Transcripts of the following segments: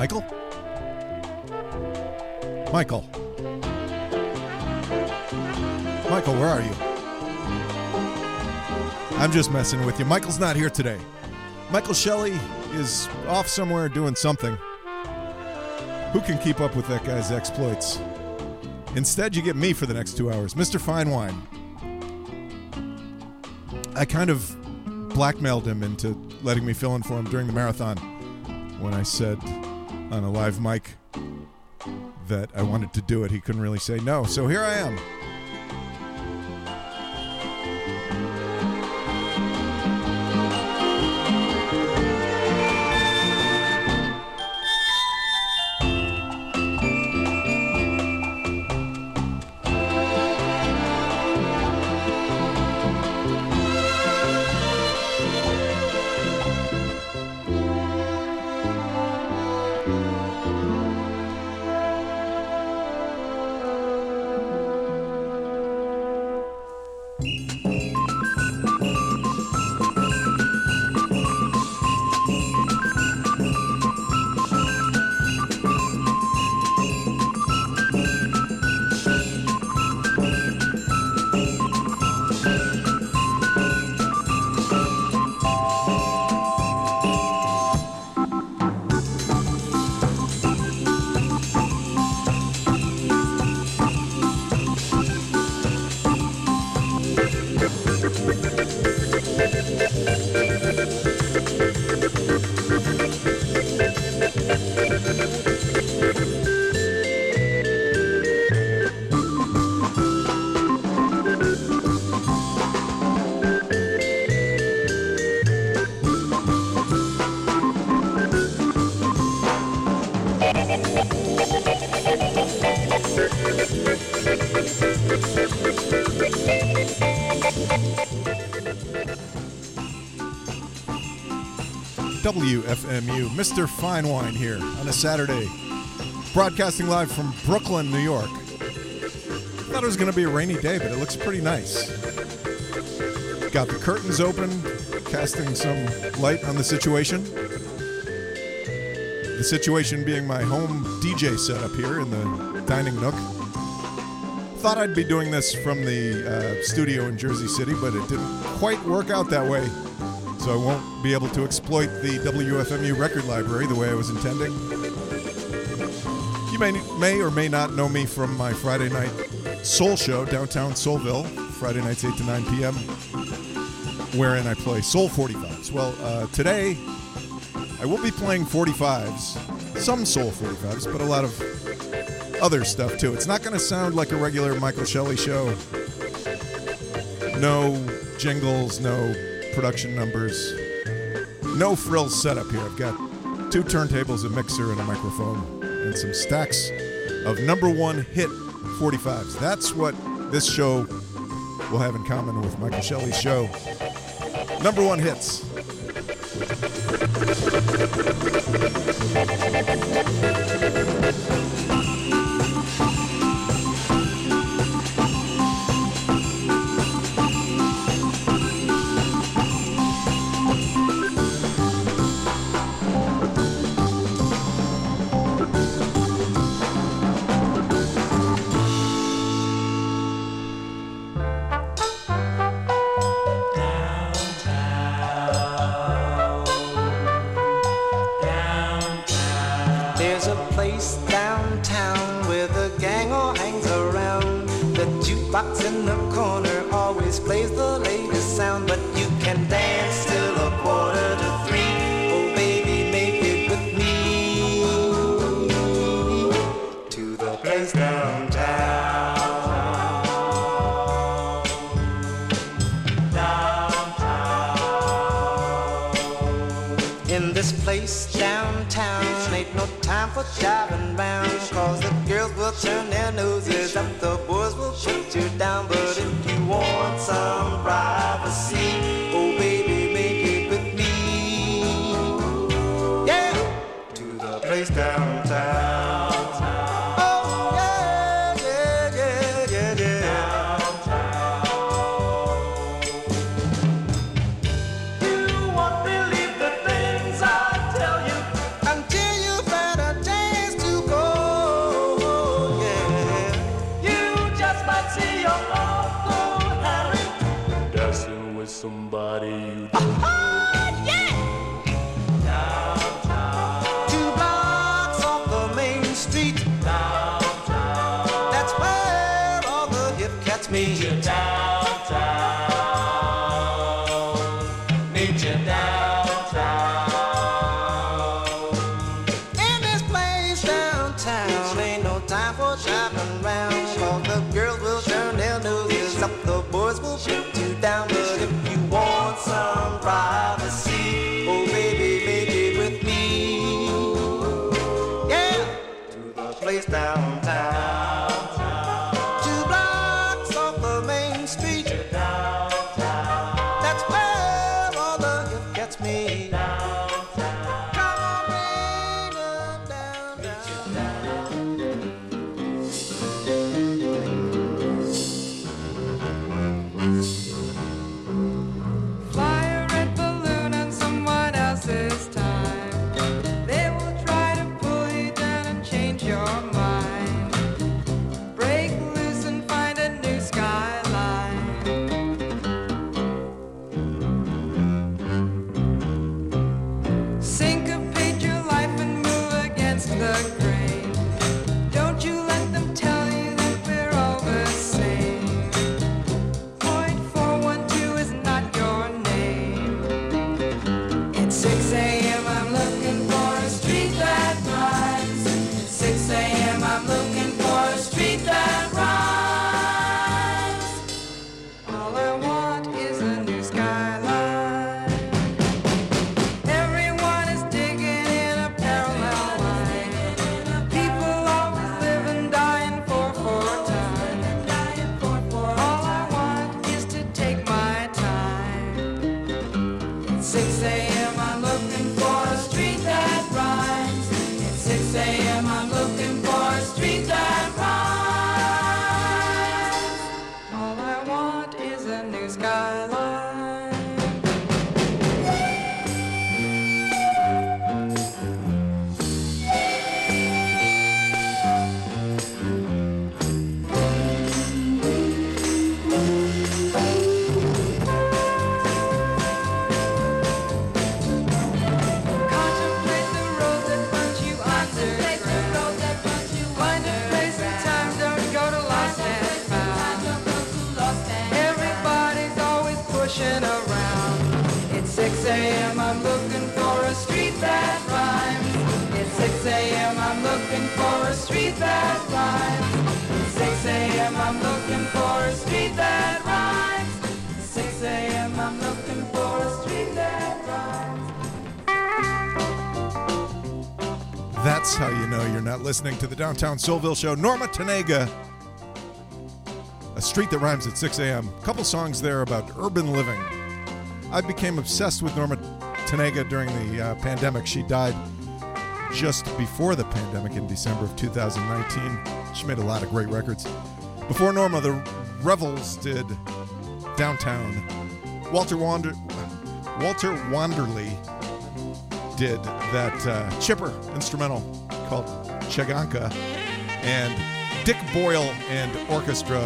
Michael? Michael. Michael, where are you? I'm just messing with you. Michael's not here today. Michael Shelley is off somewhere doing something. Who can keep up with that guy's exploits? Instead, you get me for the next two hours, Mr. Fine Wine. I kind of blackmailed him into letting me fill in for him during the marathon when I said on a live mic that I wanted to do it. He couldn't really say no. So here I am. WFMU, Mr. Fine Wine here on a Saturday, broadcasting live from Brooklyn, New York. Thought it was going to be a rainy day, but it looks pretty nice. Got the curtains open, casting some light on the situation. The situation being my home DJ setup here in the dining nook. Thought I'd be doing this from the uh, studio in Jersey City, but it didn't quite work out that way so I won't be able to exploit the WFMU record library the way I was intending. You may, may or may not know me from my Friday night soul show, downtown Soulville, Friday nights 8 to 9 p.m., wherein I play soul 45s. Well, uh, today I will be playing 45s, some soul 45s, but a lot of other stuff too. It's not going to sound like a regular Michael Shelley show. No jingles, no production numbers. No frills setup here. I've got two turntables, a mixer, and a microphone, and some stacks of number one hit 45s. That's what this show will have in common with Michael Shelley's show. Number one hits. Jukebox in 6 a.m. I'm looking for a street that rhymes. It's 6 a.m. I'm looking for a street that rhymes. It's 6 a.m. I'm looking for a street that rhymes. That's how you know you're not listening to the Downtown Soulville Show. Norma Tanega a street that rhymes at 6 a.m. A couple songs there about urban living. I became obsessed with Norma Tanega during the uh, pandemic. She died just before the pandemic in December of 2019. She made a lot of great records. Before Norma, the Revels did Downtown. Walter Wander, Walter Wanderley did that uh, chipper instrumental called Cheganca, and Dick Boyell and orchestra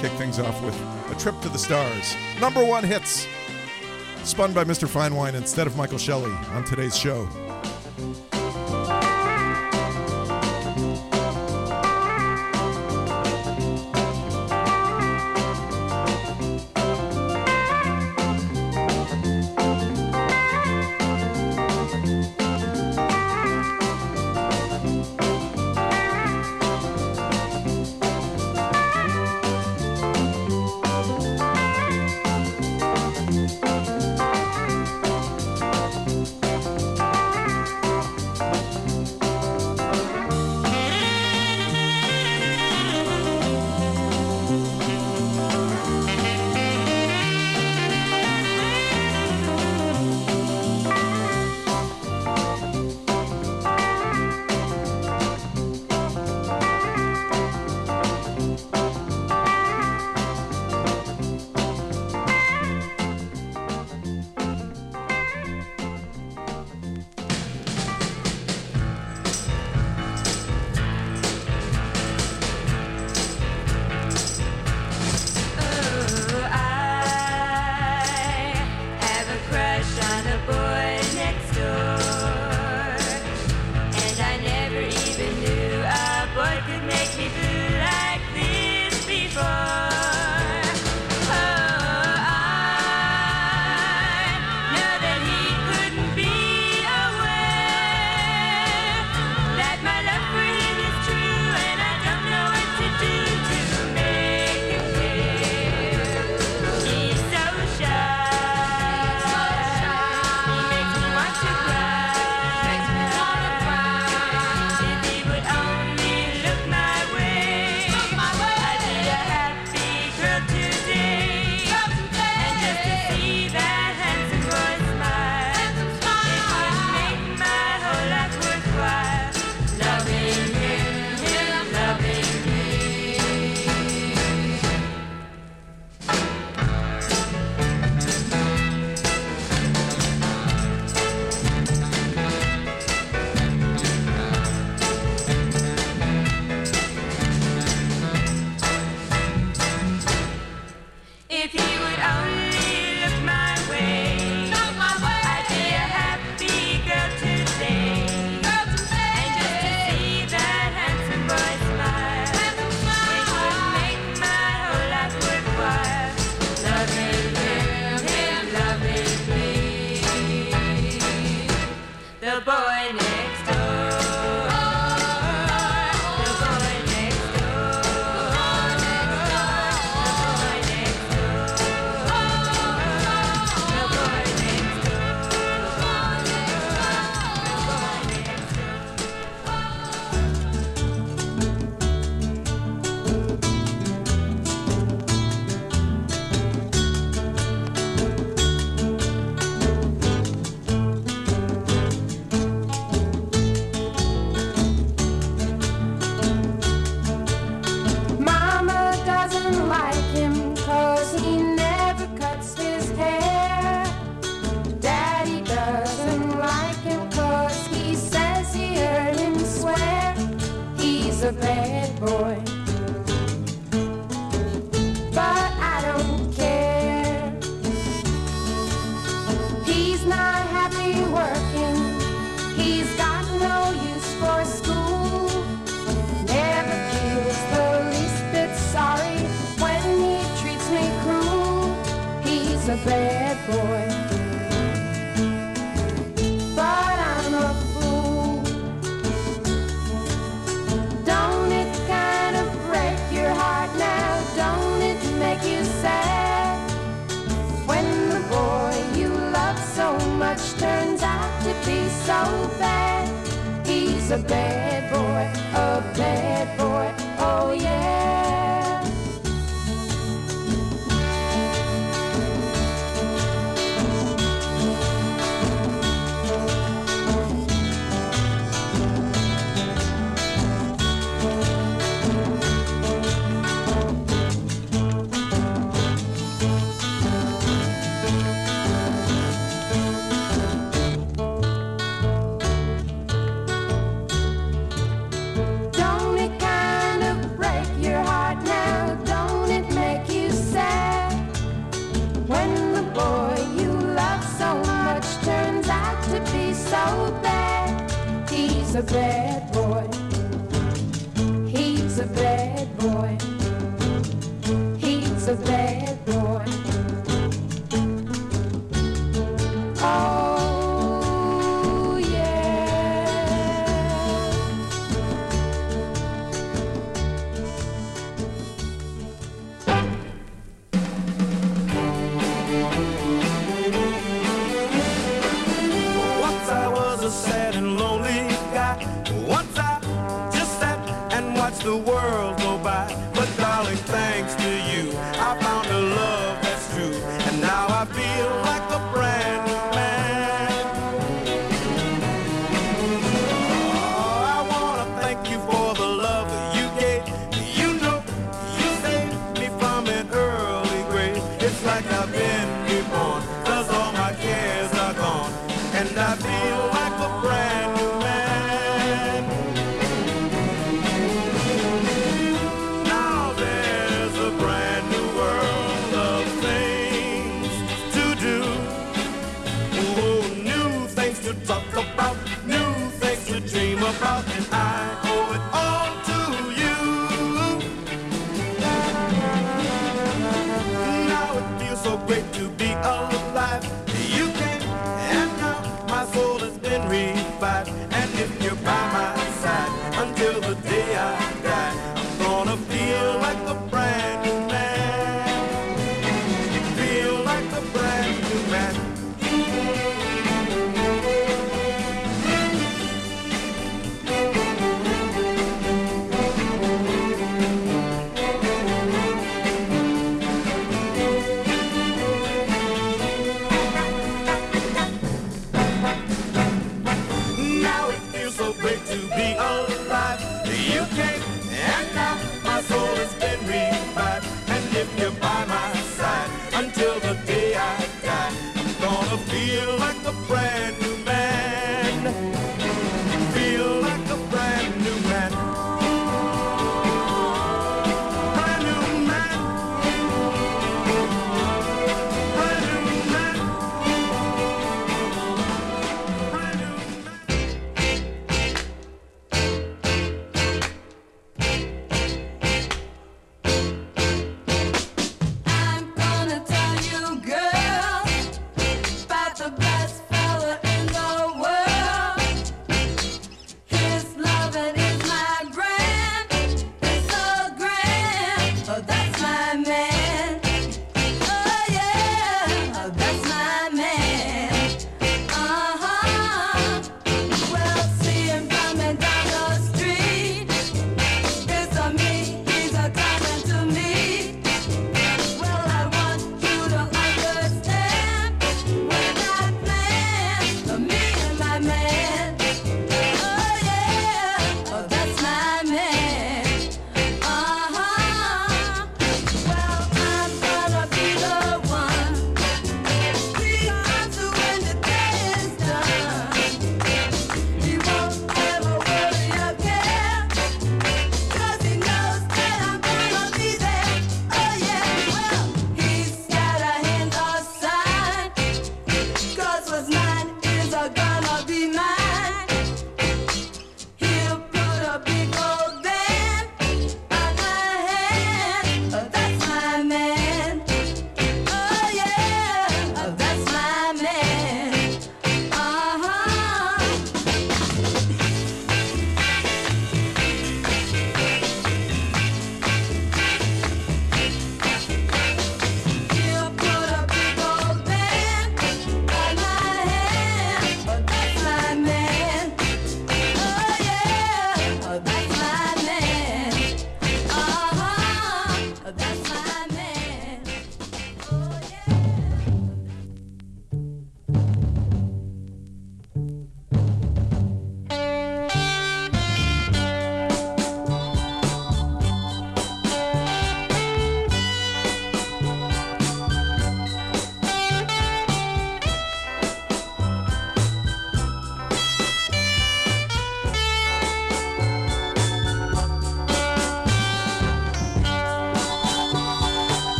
kick things off with A Trip to the Stars. Number one hits, spun by Mr. Finewine instead of Michael Shelley on today's show.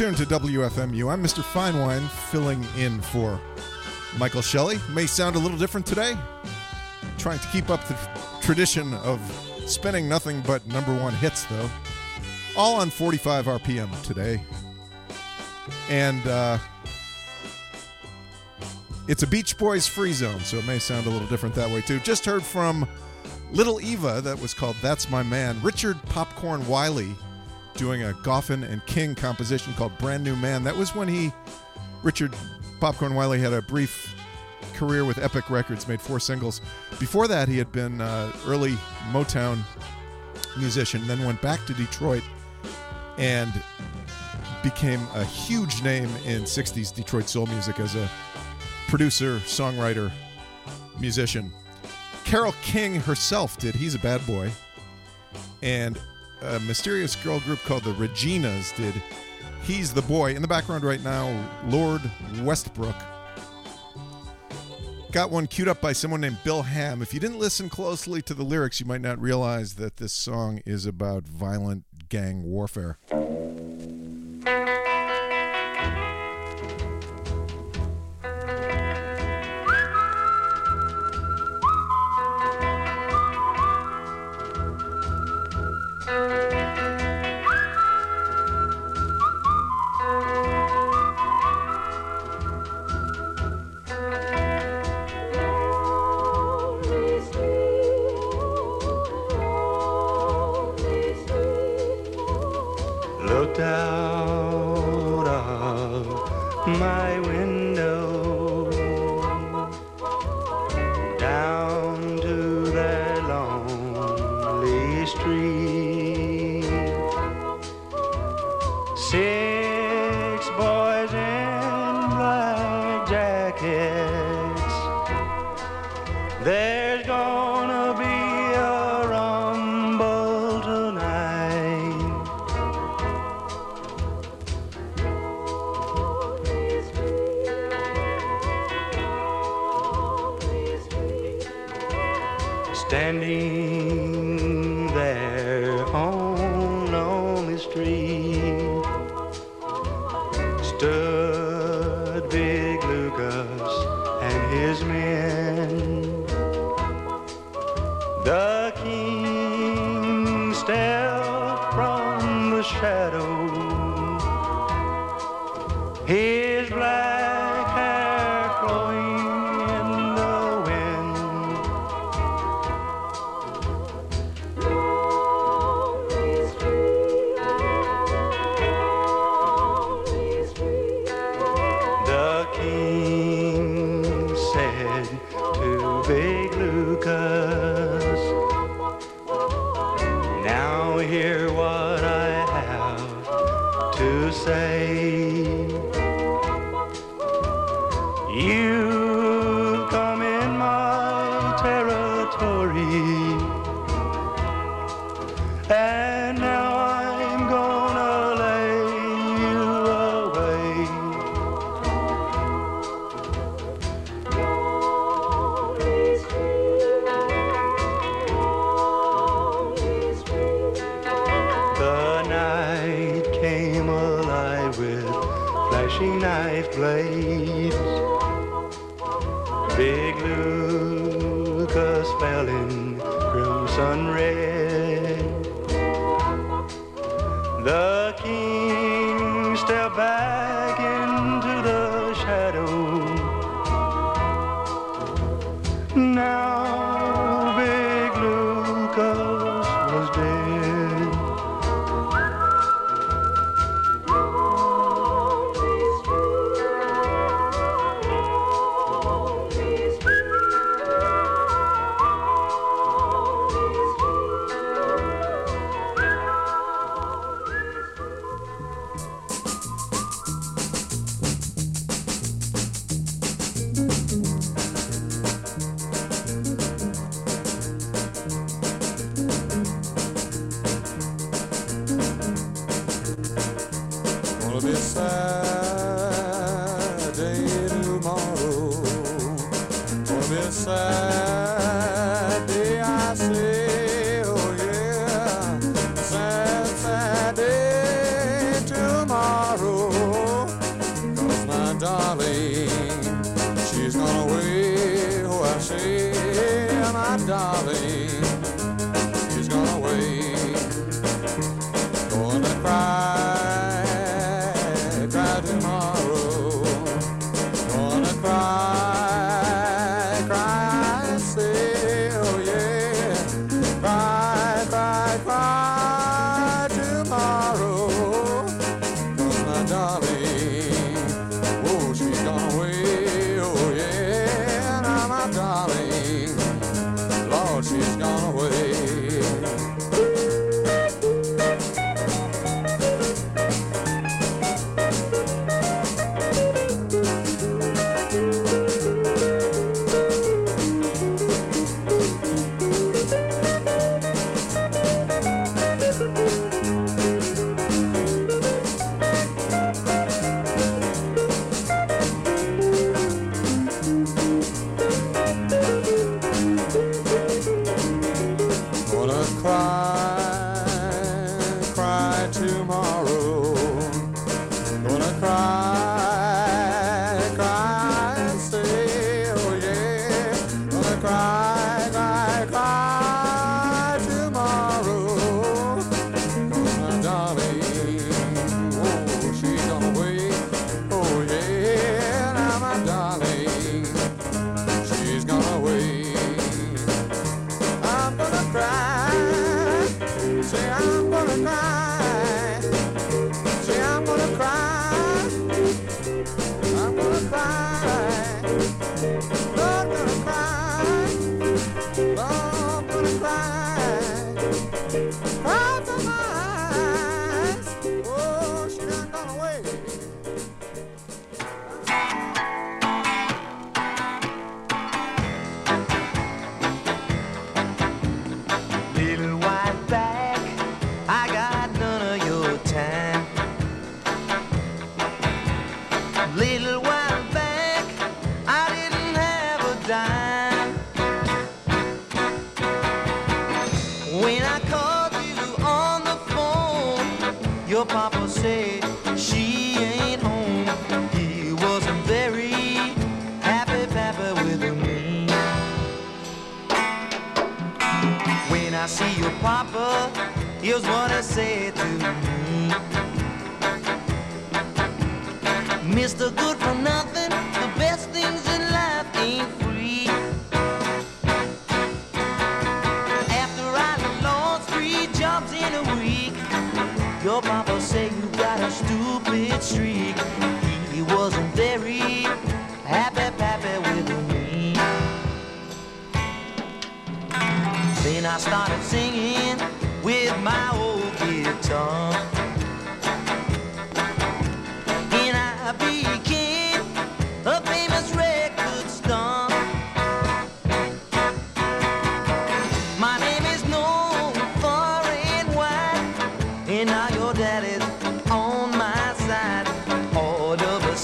Tuned to WFMU. I'm Mr. Finewine, filling in for Michael Shelley. May sound a little different today. Trying to keep up the tradition of spinning nothing but number one hits, though. All on 45 RPM today. And uh, it's a Beach Boys free zone, so it may sound a little different that way, too. Just heard from Little Eva, that was called That's My Man. Richard Popcorn Wylie doing a Goffin and King composition called Brand New Man. That was when he, Richard Popcorn Wylie, had a brief career with Epic Records, made four singles. Before that, he had been uh, early Motown musician, then went back to Detroit and became a huge name in 60s Detroit soul music as a producer, songwriter, musician. Carole King herself did He's a Bad Boy. And a mysterious girl group called the Reginas did He's the Boy. In the background right now, Lord Westbrook. Got one queued up by someone named Bill Ham. If you didn't listen closely to the lyrics, you might not realize that this song is about violent gang warfare.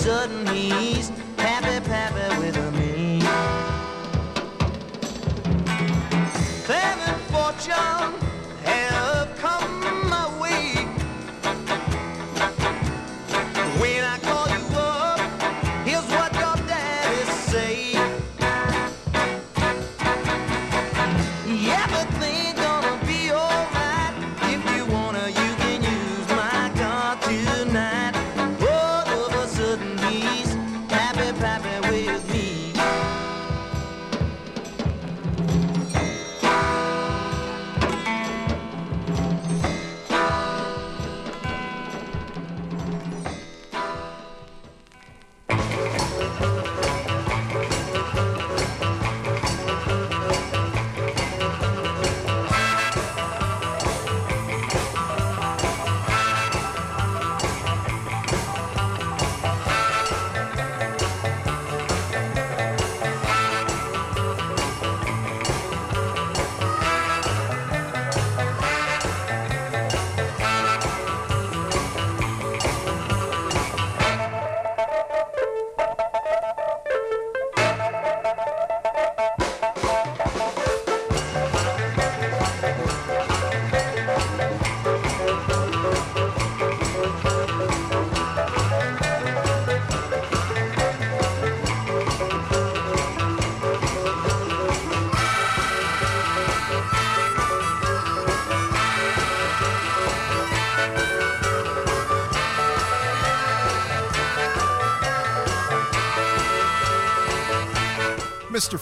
sudden he's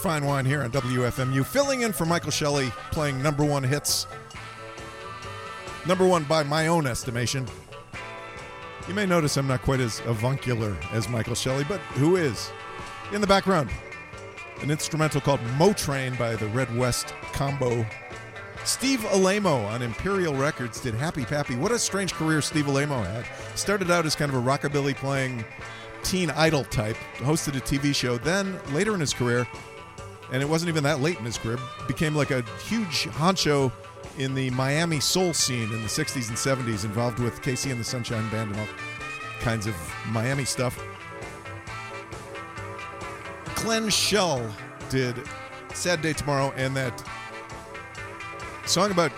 Fine Wine here on WFMU, filling in for Michael Shelley, playing number one hits. Number one by my own estimation. You may notice I'm not quite as avuncular as Michael Shelley, but who is? In the background, an instrumental called Motrain by the Red West Combo. Steve Alaimo on Imperial Records did Happy Pappy. What a strange career Steve Alaimo had. Started out as kind of a rockabilly playing teen idol type, hosted a TV show. Then later in his career, and it wasn't even that late in his career, became like a huge honcho in the Miami soul scene in the 60s and 70s, involved with KC and the Sunshine Band and all kinds of Miami stuff. Glenn Shell did Sad Day Tomorrow and that song about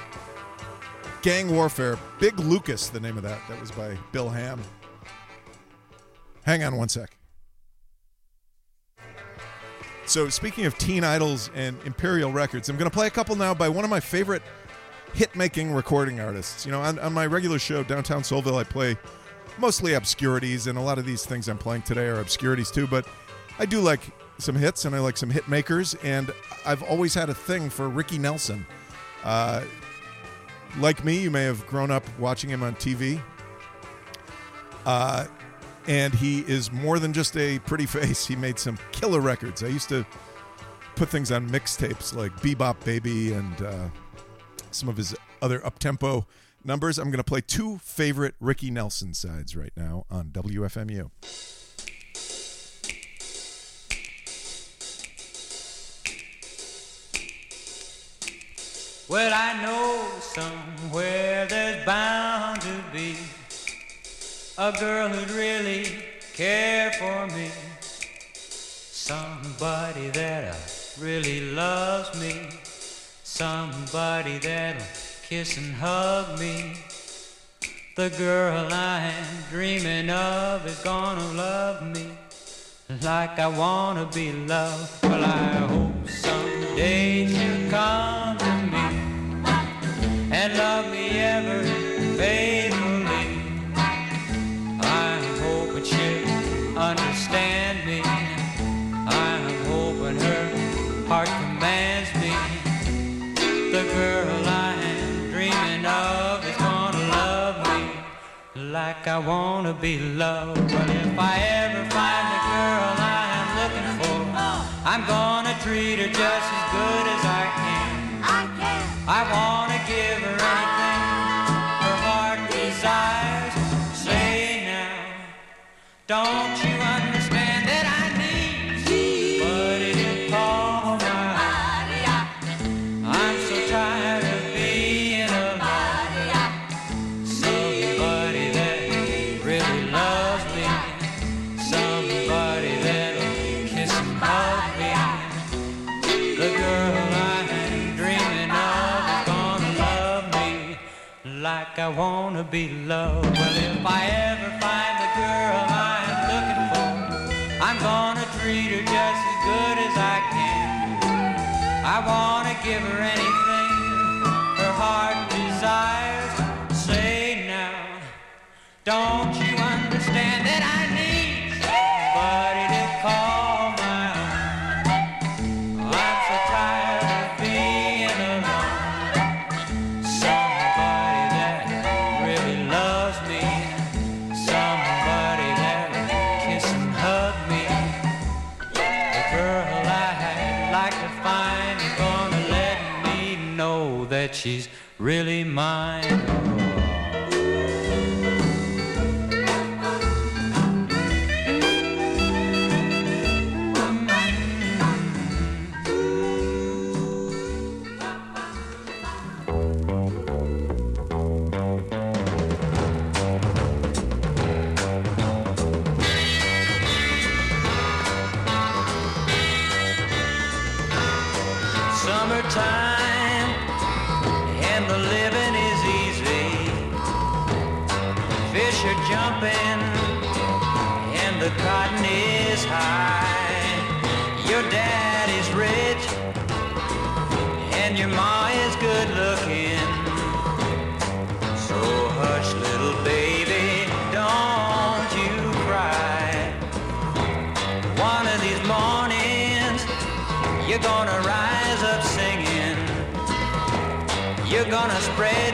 gang warfare. Big Lucas, the name of that. That was by Bill Ham. Hang on one sec. So, speaking of teen idols and Imperial Records, I'm going to play a couple now by one of my favorite hit making recording artists. You know, on, on my regular show, Downtown Soulville, I play mostly obscurities, and a lot of these things I'm playing today are obscurities too, but I do like some hits and I like some hit makers, and I've always had a thing for Ricky Nelson. Uh, like me, you may have grown up watching him on TV. Uh, and he is more than just a pretty face. He made some killer records. I used to put things on mixtapes like Bebop Baby and uh, some of his other up tempo numbers. I'm going to play two favorite Ricky Nelson sides right now on WFMU. Well, I know somewhere there's bound to be a girl who'd really care for me. Somebody that really loves me. Somebody that'll kiss and hug me. The girl I'm dreaming of is gonna love me like I wanna be loved. Well, I hope someday she'll come to me and love me ever like I wanna be loved. But if I ever find the girl I'm looking for, oh. I'm gonna treat her just as good as I can. I wanna give her anything her heart desires. Say now, don't you wanna be loved. Well, if I ever find the girl I'm looking for, I'm gonna treat her just as good as I can. I wanna give her really mine. Gonna spread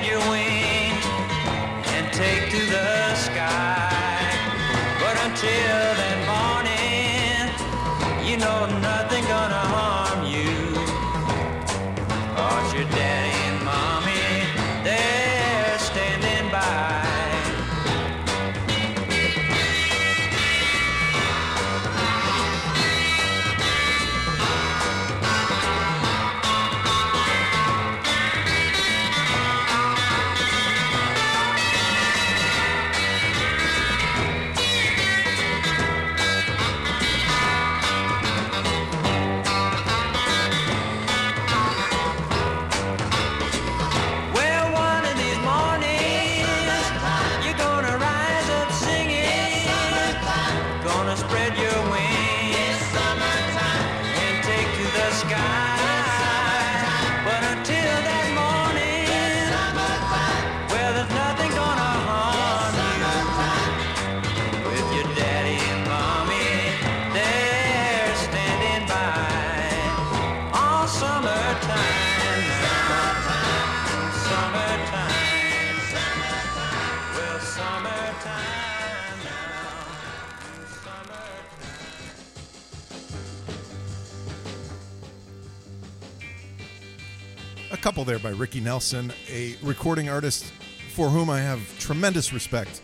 There by Ricky Nelson, a recording artist for whom I have tremendous respect.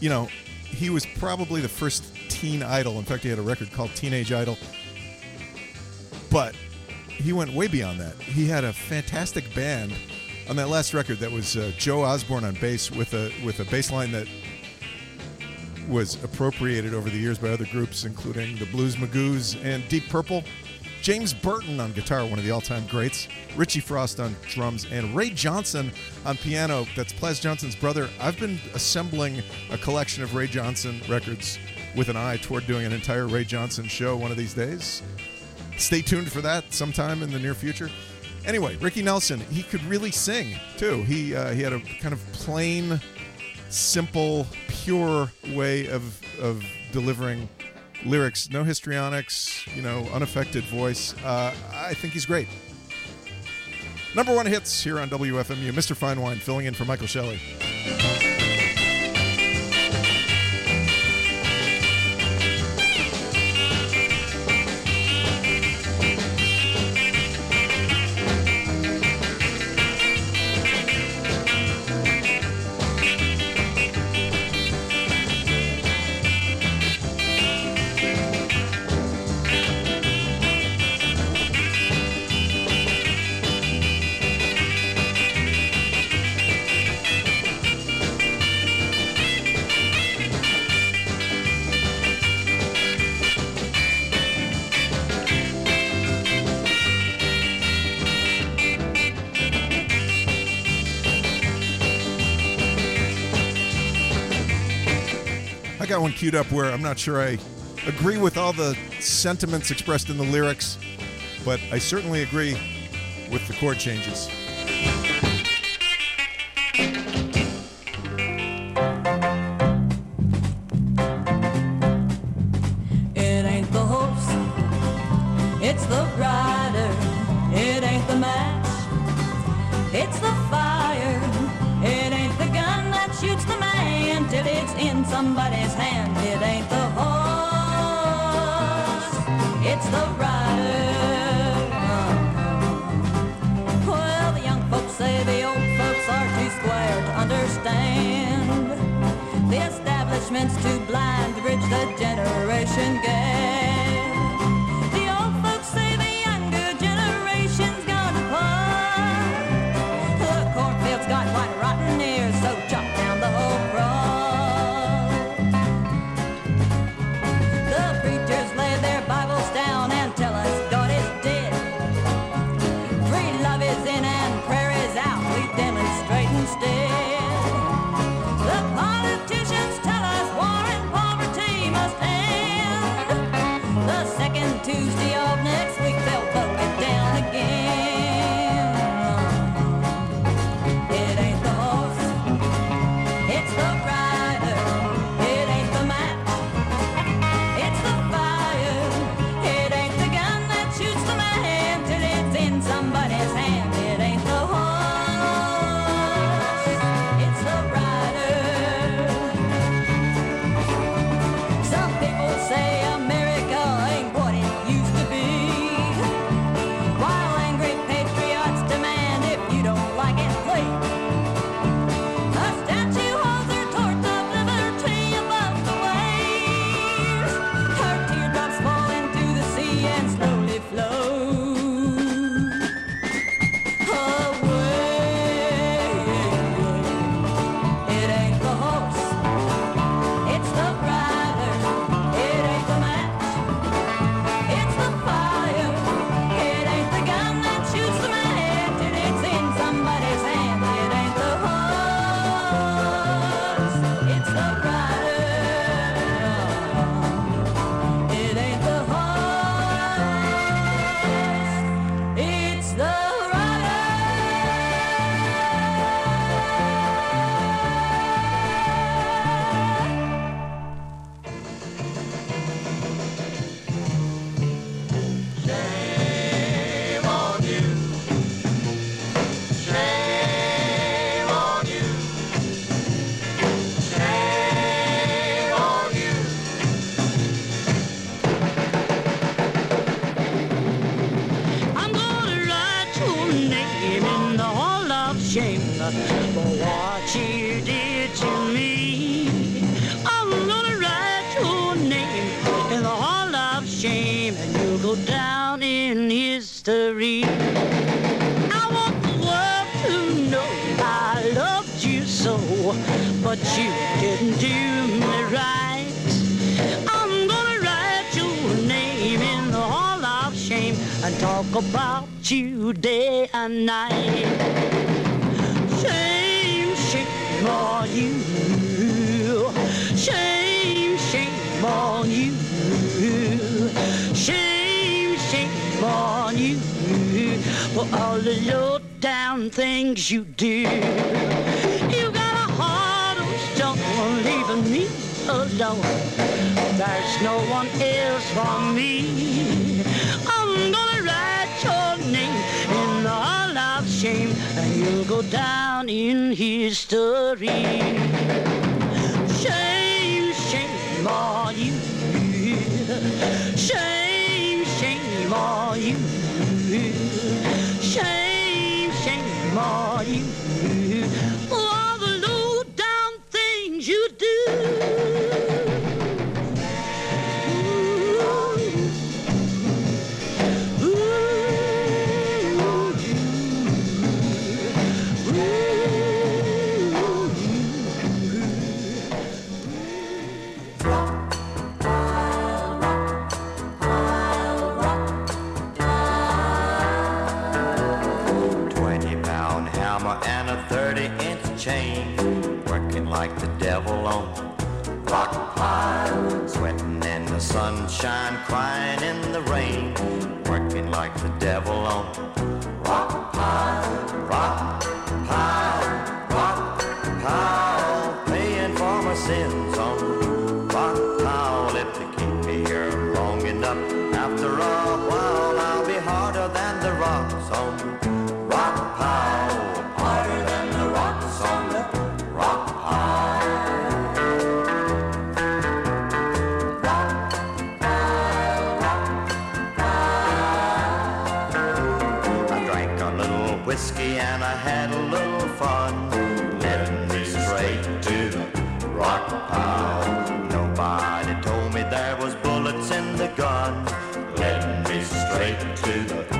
You know, he was probably the first teen idol. In fact, he had a record called Teenage Idol. But he went way beyond that. He had a fantastic band on that last record that was uh, Joe Osborn on bass with a with a bass line that was appropriated over the years by other groups, including the Blues Magoos and Deep Purple. James Burton on guitar, one of the all-time greats. Richie Frost on drums, and Ray Johnson on piano. That's Plas Johnson's brother. I've been assembling a collection of Ray Johnson records with an eye toward doing an entire Ray Johnson show one of these days. Stay tuned for that sometime in the near future. Anyway, Ricky Nelson, he could really sing too. He uh, he had a kind of plain, simple, pure way of of delivering lyrics. No histrionics, you know, unaffected voice. Uh, I think he's great. Number one hits here on WFMU. Mr. Fine Wine filling in for Michael Shelley. Queued up where I'm not sure I agree with all the sentiments expressed in the lyrics, but I certainly agree with the chord changes. had a little fun. Led me straight to the rock pile. Nobody told me there was bullets in the gun. Led me straight to the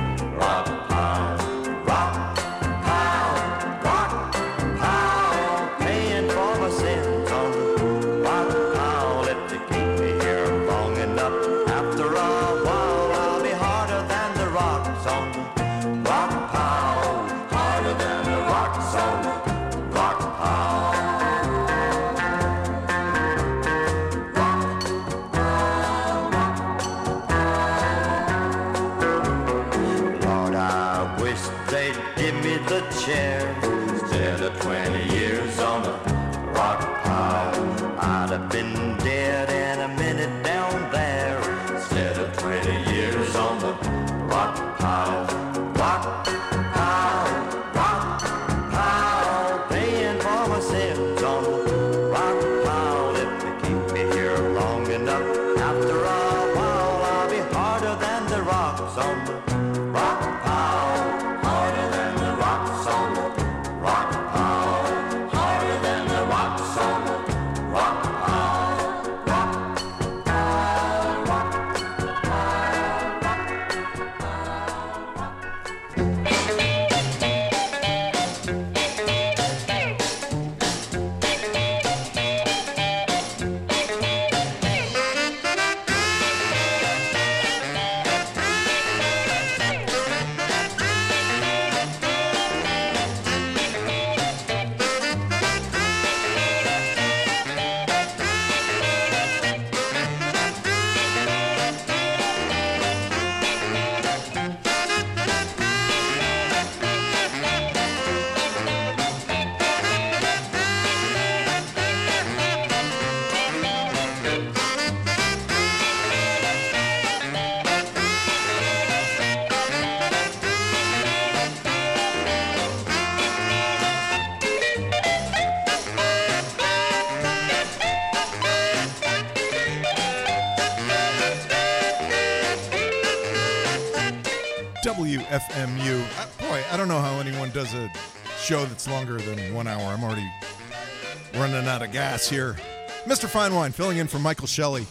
gas here. Mr. Fine Wine filling in for Michael Shelley,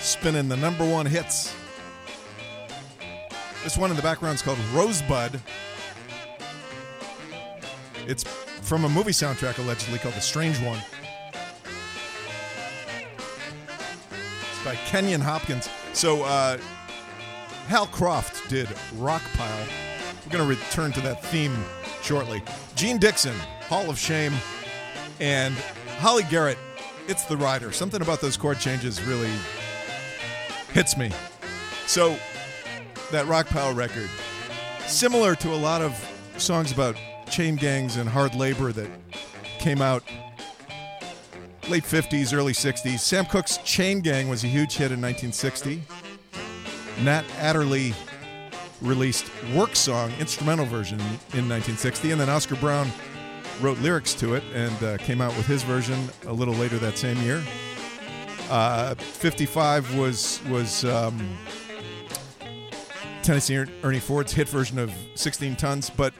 spinning the number one hits. This one in the background is called Rosebud. It's from a movie soundtrack allegedly called The Strange One. It's by Kenyon Hopkins. So, uh, Hal Croft did Rock Pile. We're going to return to that theme shortly. Jean Dixon, Hall of Shame, and Holly Garrett, It's the Rider. Something about those chord changes really hits me. So, that Rock Pile record, similar to a lot of songs about chain gangs and hard labor that came out late 50s, early 60s. Sam Cooke's Chain Gang was a huge hit in 1960. Nat Adderley released Work Song, instrumental version, in 1960, and then Oscar Brown wrote lyrics to it and uh, came out with his version a little later that same year. Uh, 55 was was um, Tennessee Er- Ernie Ford's hit version of 16 Tons, but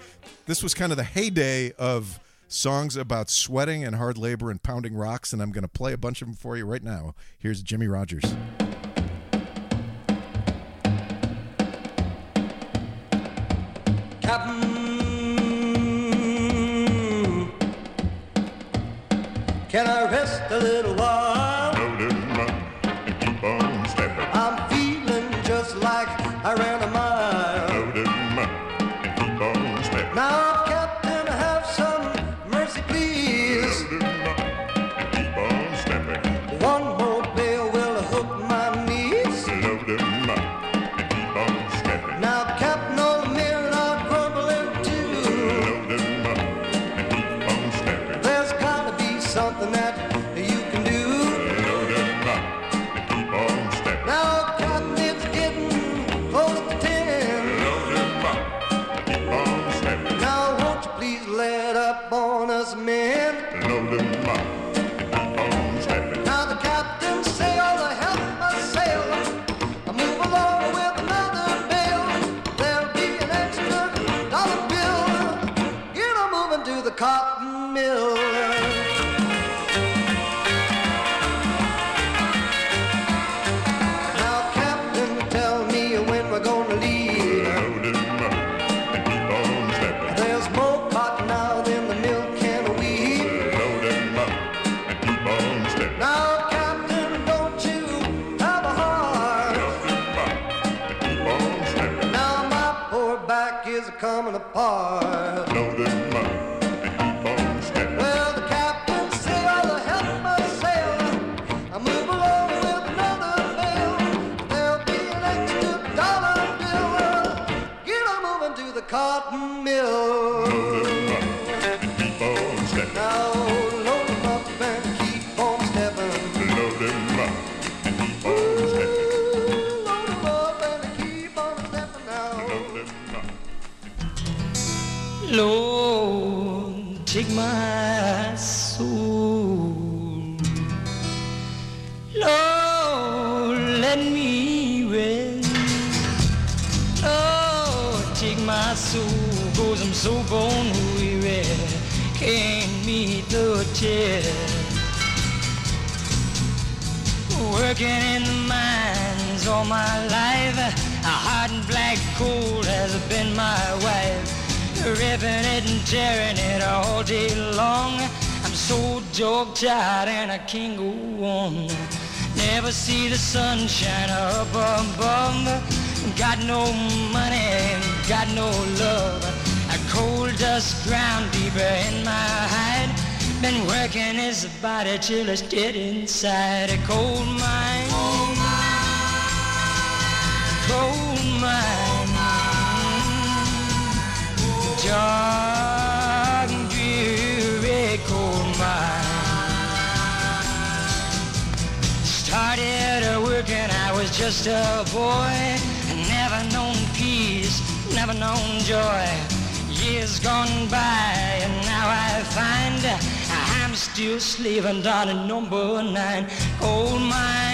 this was kind of the heyday of songs about sweating and hard labor and pounding rocks, and I'm going to play a bunch of them for you right now. Here's Jimmie Rodgers. Captain, can I rest a little while? See the sunshine up above. Got no money, got no love. A cold dust ground deeper in my hide. Been working his body till it's dead inside a coal mine. Just a boy. Never known peace, never known joy. Years gone by, and now I find I'm still slaving down at number nine. Coal mine.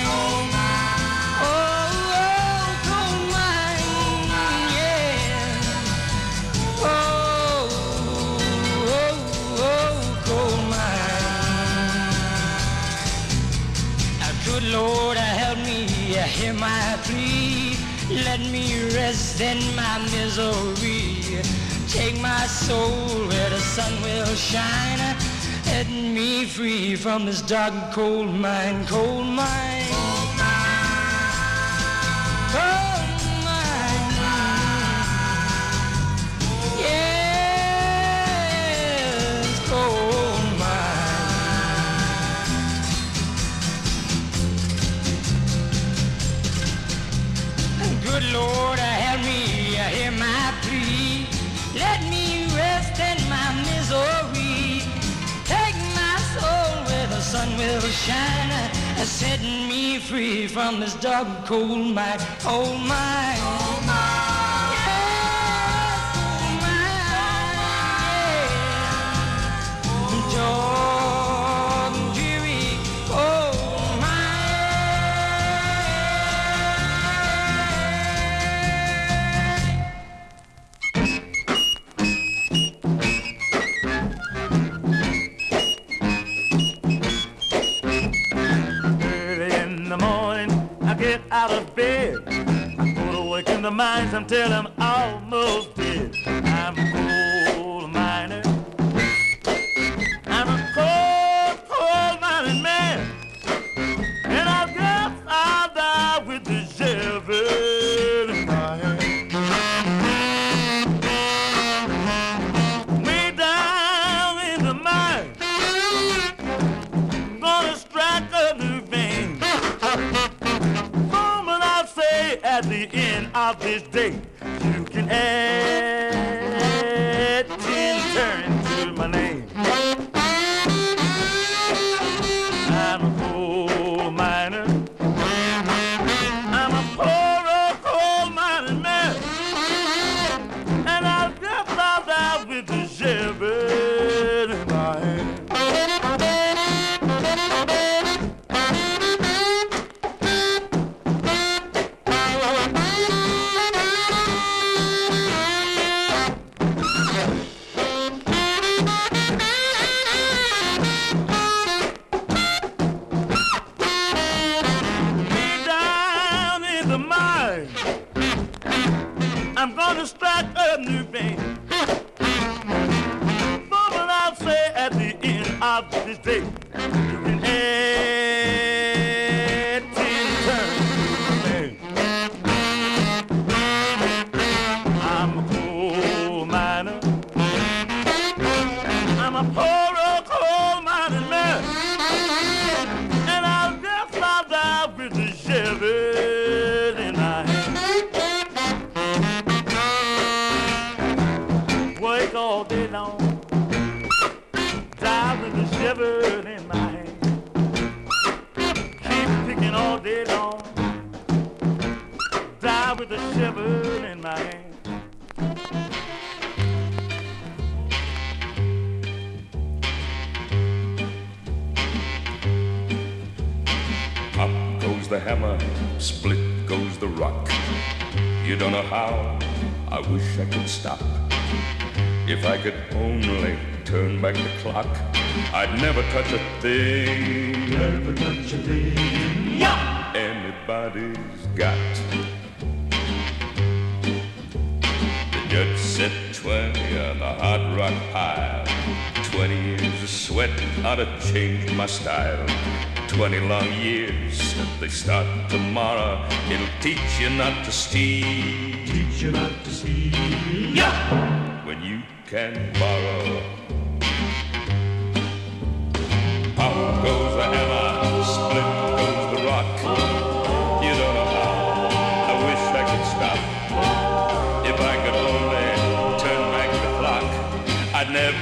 under my plea. Let me rest in my misery. Take my soul where the sun will shine. Set me free from this dark and cold mine, cold mine. setting me free from this dark and cold night. Oh my. tell him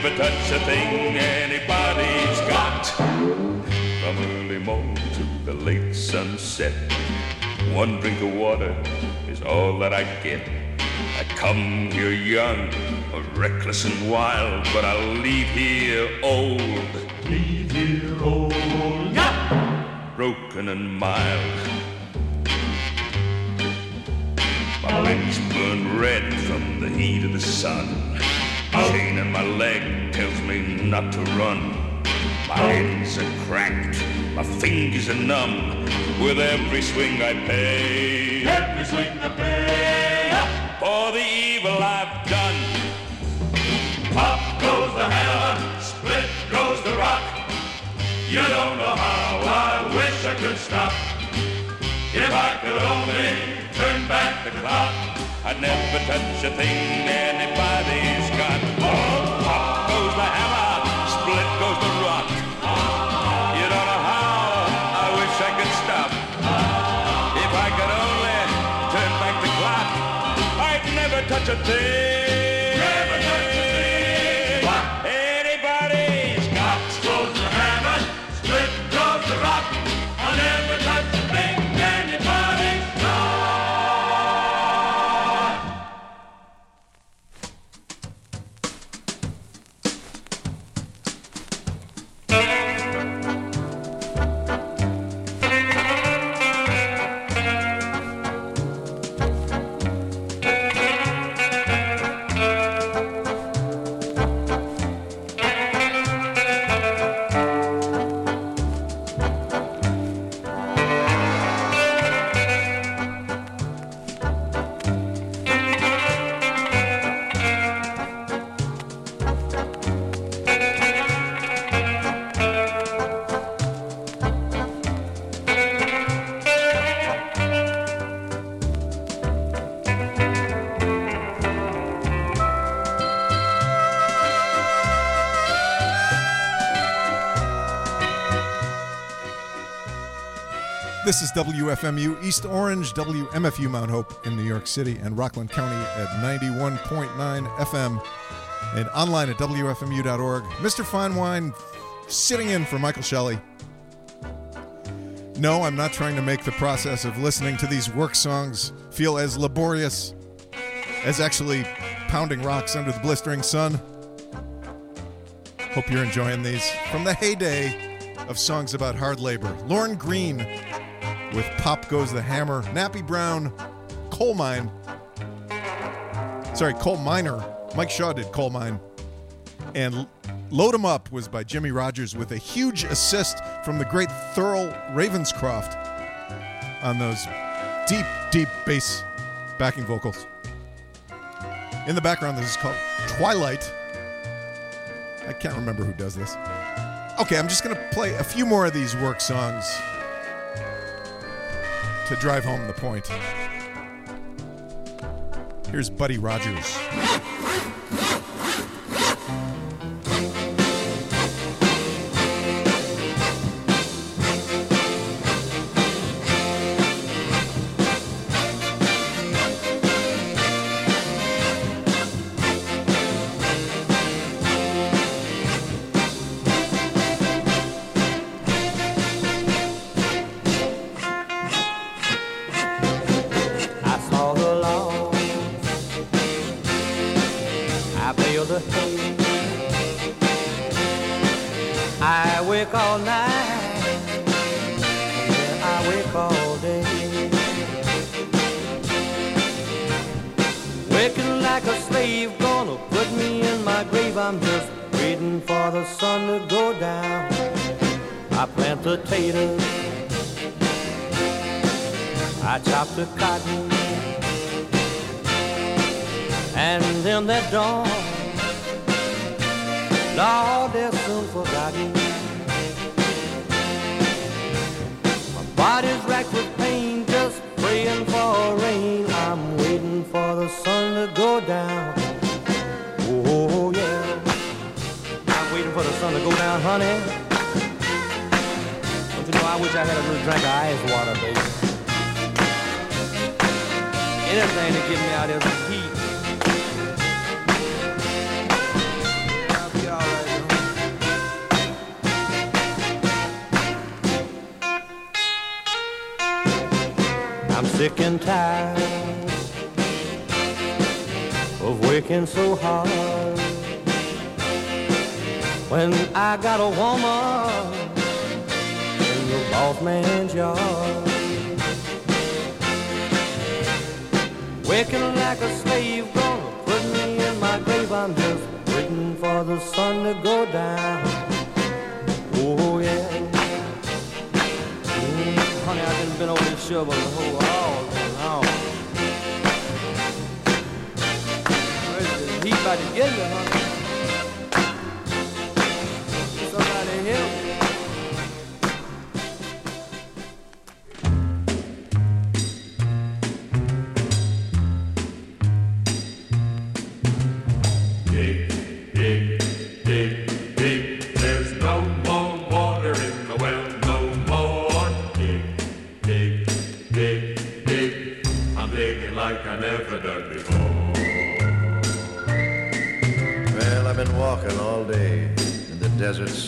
never touch a thing anybody's got. From early morn to the late sunset, one drink of water is all that I get. I come here young, reckless and wild, but I'll leave here old. Leave here old, yeah. broken and mild. My lips burn red from the heat of the sun. Chain in my leg tells me not to run. My hands are cracked, my fingers are numb. With every swing I pay, every swing I pay for the evil I've done. Pop goes the hammer, split goes the rock. You don't know how I wish I could stop. If I could only turn back the clock. I'd never touch a thing anybody's got. Oh, pop goes the hammer, split goes the rock. You don't know how I wish I could stop. If I could only turn back the clock, I'd never touch a thing. This is WFMU East Orange, WMFU Mount Hope in New York City, and Rockland County at 91.9 FM and online at WFMU.org. Mr. Fine Wine sitting in for Michael Shelley. No, I'm not trying to make the process of listening to these work songs feel as laborious as actually pounding rocks under the blistering sun. Hope you're enjoying these. From the heyday of songs about hard labor, Lorne Greene with Pop Goes the Hammer, Nappy Brown, Coal Mine. Sorry, Coal Miner. Mike Shaw did Coal Mine. And Load 'em Up was by Jimmie Rodgers with a huge assist from the great Thurl Ravenscroft on those deep, deep bass backing vocals. In the background, this is called Twilight. I can't remember who does this. Okay, I'm just going to play a few more of these work songs to drive home the point. Here's Buddy Rogers. I wake all night. Yeah, I wake all day. Working like a slave, gonna put me in my grave. I'm just waiting for the sun to go down. I plant potatoes. I chop the cotton and then they're dawn. Lord, they're soon forgotten. My body's racked with pain, just praying for rain. I'm waiting for the sun to go down. Oh, yeah. I'm waiting for the sun to go down, honey. Don't you know, I wish I had a little drink of ice water, baby. Anything to get me out of this sick and tired of working so hard. When I got a woman in the boss man's yard, working like a slave, gonna put me in my grave. I'm just waiting for the sun to go down. Oh yeah, mm, honey, I've been over this shovel the whole. About to get you, huh?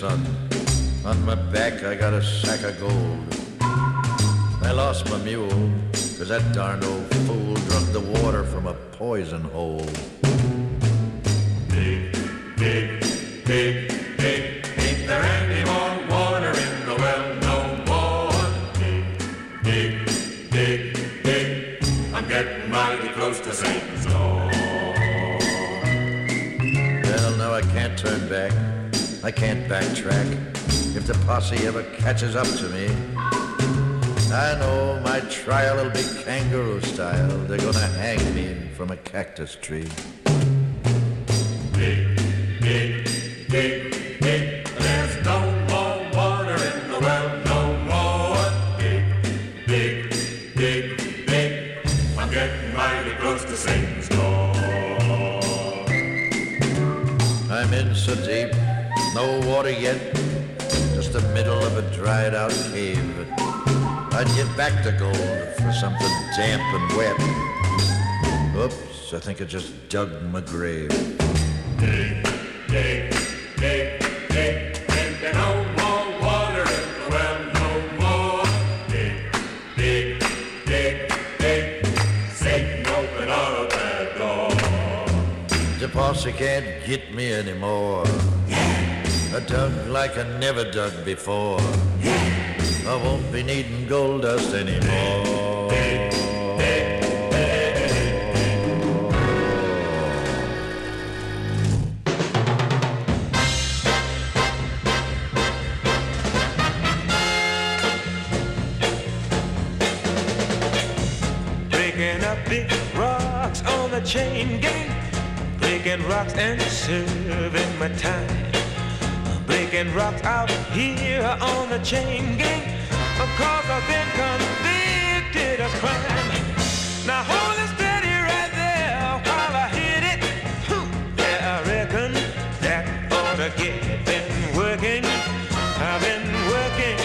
Sun. On my back, I got a sack of gold. I lost my mule, cause that darned old fool drunk the water from a poison hole. Can't backtrack. If the posse ever catches up to me, I know my trial will be kangaroo style. They're gonna hang me from a cactus tree. Water yet, just the middle of a dried out cave. I'd give back the gold for something damp and wet. Oops, I think I just dug my grave. Dig, dig, dig, dig. There no more water in the well, no more. Dig, dig, dig, dig. Satan, open up that door. The posse can't get me anymore. I dug like I never dug before. I won't be needing gold dust anymore. Breaking up big rocks on the chain gang. Breaking rocks and serving my time. Breaking rocks out here on the chain gang. Because I've been convicted of crime. Now hold it steady right there while I hit it. Yeah, I reckon that ought to get it. Been working, I've been working,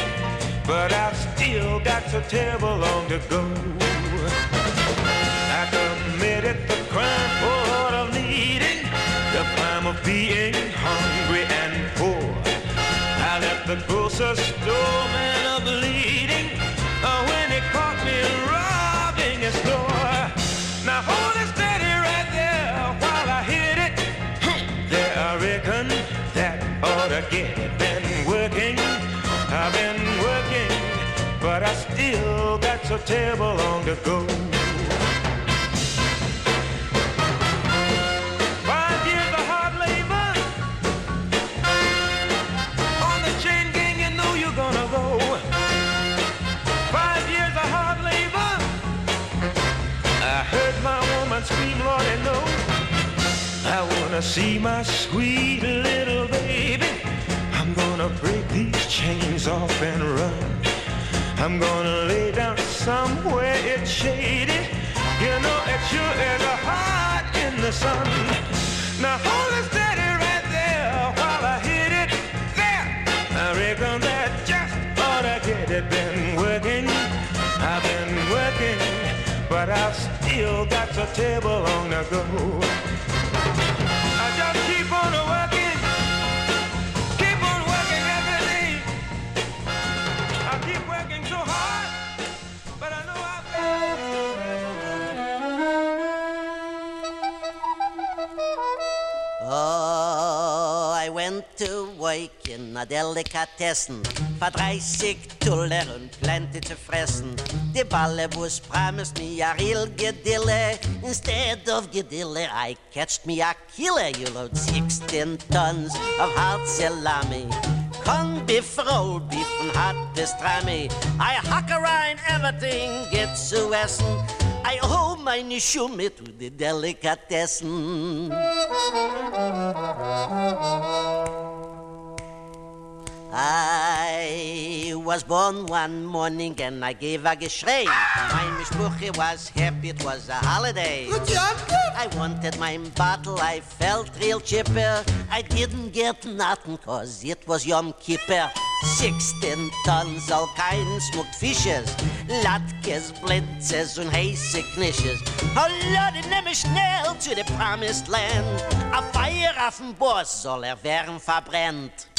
but I've still got so terrible long to go. Terrible long to go. Five years of hard labor on the chain gang, you you're gonna go. Five years of hard labor. I heard my woman scream, Lord, and no. I wanna see my sweet little baby. I'm gonna break these chains off and run. I'm gonna lay somewhere it's shady. You know it sure is hot in the sun. Now hold it steady right there while I hit it. There, I reckon that just ought to get it. Been working, I've been working, but I've still got so table long to go. To work in a Delikatessen. For 30 Tuller und plenty zu fressen. The ballebus promised me a real gedille. Instead of gedille, I catched me a killer. You load 16 tons of hard salami. Cornbeef, rolled beef and hot pastrami. I hack around everything gets zu essen. I owe meine Schumme to the Delikatessen. I was born one morning and I gave a geschrei. My mishpuche was happy, it was a holiday. Good job, I wanted my bottle, I felt real chipper. I didn't get nothing cause it was Yom Kippur. 16 tons, all kinds smoked fishes. Latkes, blintzes und heiße Knisches. Oh Lord, schnell zu the promised land. A Feier auf dem Boss soll er werden verbrennt.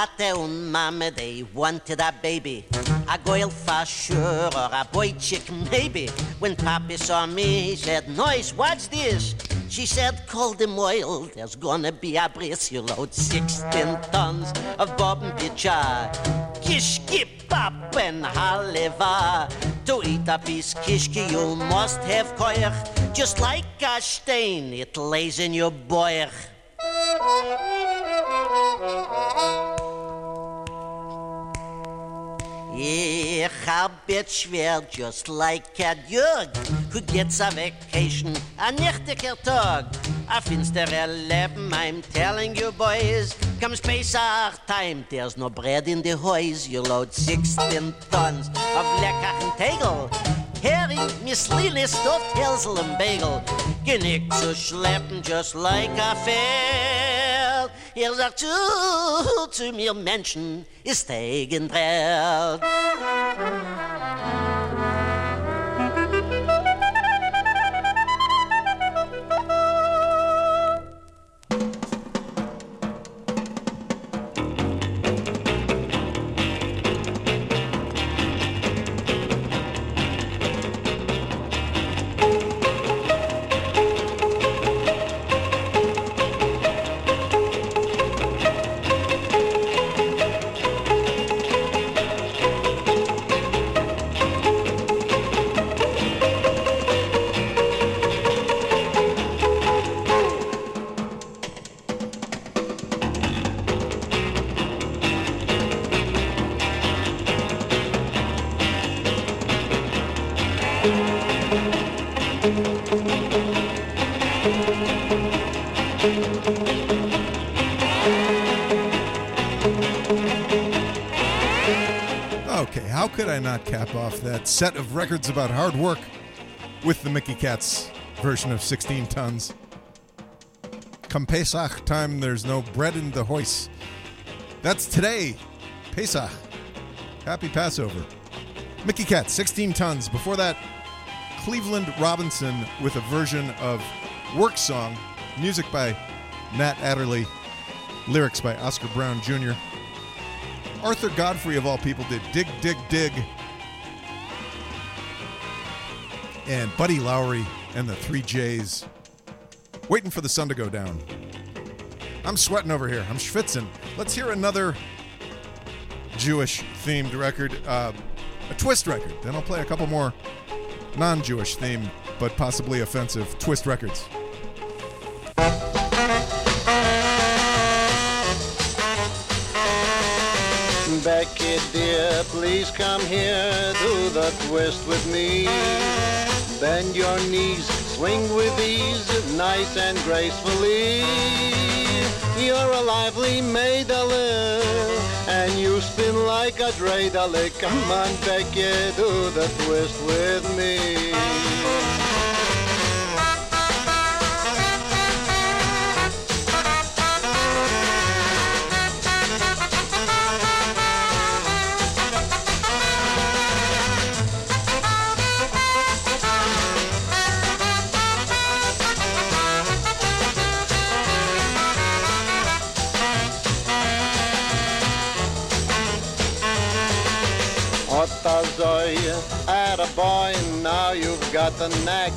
Tate und Mama, they wanted a baby. A girl for sure, or a boy chick maybe. When Papi saw me, he said, Noise, what's this? She said, call them oil, there's gonna be a bris. You load 16 tons of bob and pitcha. Kishki, pop, and haliva. To eat a piece kishki, you must have koyach. Just like a stain, it lays in your boyach. Ich hab it schwer, just like a Jörg, who gets a vacation, a nächtiger Tag. A finsterer Leben, I'm telling you boys, comes Pesach time, there's no bread in the hoys, you load 16 tons of leckerchen Tegel. Hering, Miss Lily, stuffed Hansel and Bagel, genickt zu schleppen, just like a fair. Er sagt zu, zu mir Menschen, ist Tegenbrell. Okay, not cap off that set of records about hard work with the Mickey Katz version of 16 tons? Come Pesach time, there's no bread in the hoist. That's today, Pesach. Happy Passover. Mickey Katz, 16 tons. Before that, Cleveland Robinson with a version of Work Song, music by Nat Adderley, lyrics by Oscar Brown Jr. Arthur Godfrey, of all people, did Dig, Dig, Dig. And Buddy Lowry and the Three Jays. Waiting for the sun to go down. I'm sweating over here. I'm schwitzing. Let's hear another Jewish themed record, uh, a twist record. Then I'll play a couple more non Jewish themed, but possibly offensive twist records. Becky dear, please come here, do the twist with me. Bend your knees, swing with ease, nice and gracefully. You're a lively maidale, and you spin like a dreidale. Come on, Becky, do the twist with me. What does I at a boy? Now you've got the knack.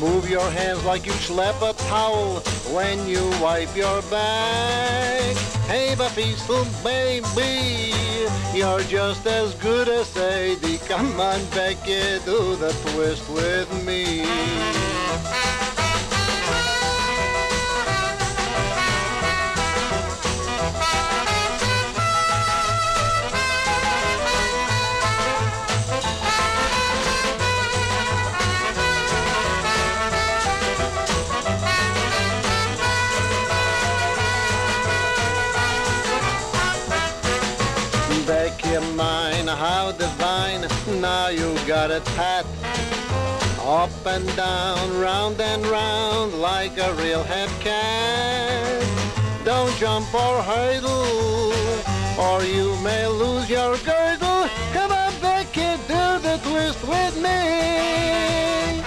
Move your hands like you slap a towel when you wipe your back. Hey, peaceful baby, you're just as good as Sadie. Come on, Becky, do the twist with me. You got it pat. Up and down, round and round, like a real head cat. Don't jump or hurdle, or you may lose your girdle. Come on, Becky, do the twist with me.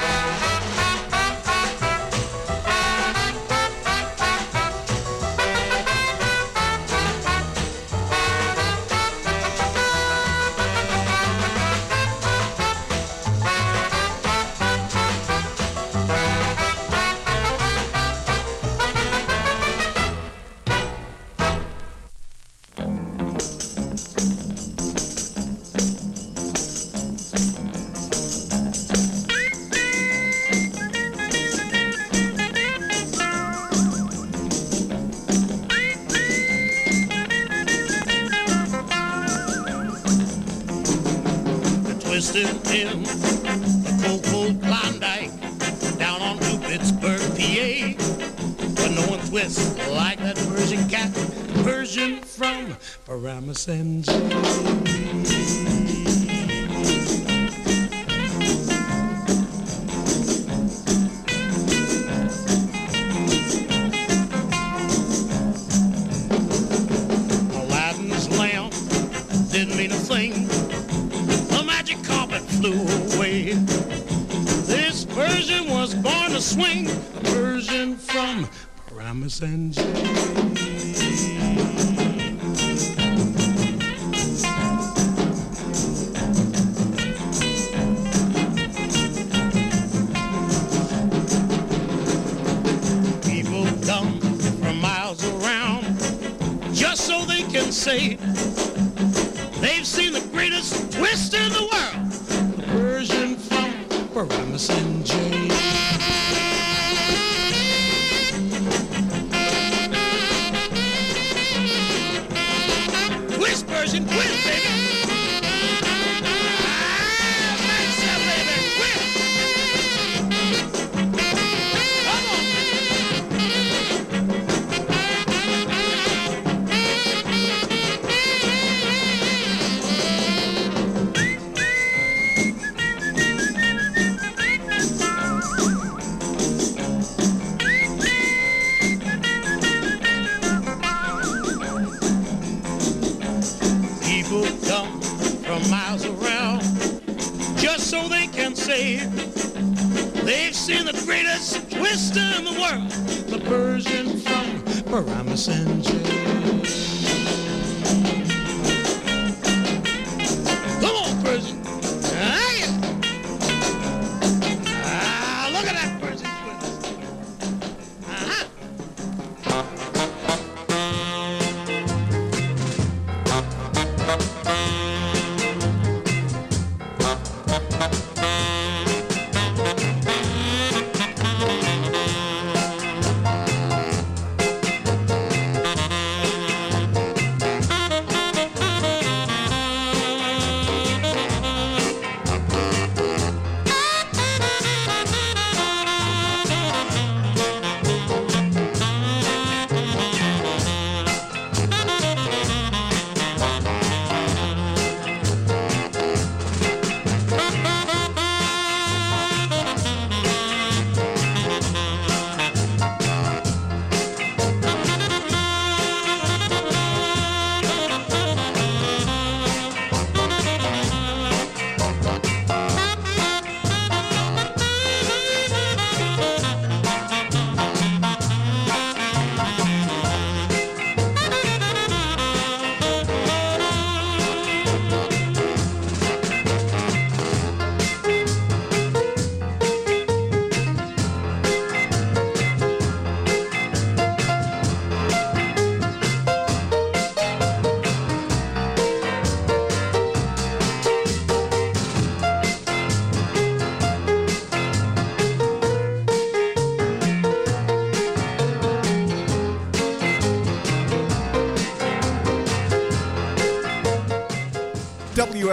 Paramus and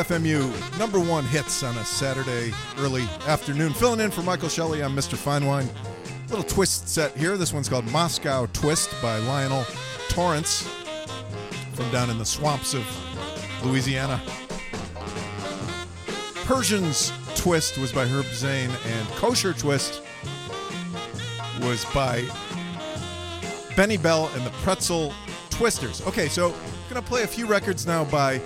WFMU number one hits on a Saturday early afternoon. Filling in for Michael Shelley, I'm Mr. Finewine. Little twist set here. This one's called Moscow Twist by Lionel Torrence from down in the swamps of Louisiana. Persian's Twist was by Herb Zane, and Kosher Twist was by Benny Bell and the Pretzel Twisters. Okay, so I'm gonna play a few records now by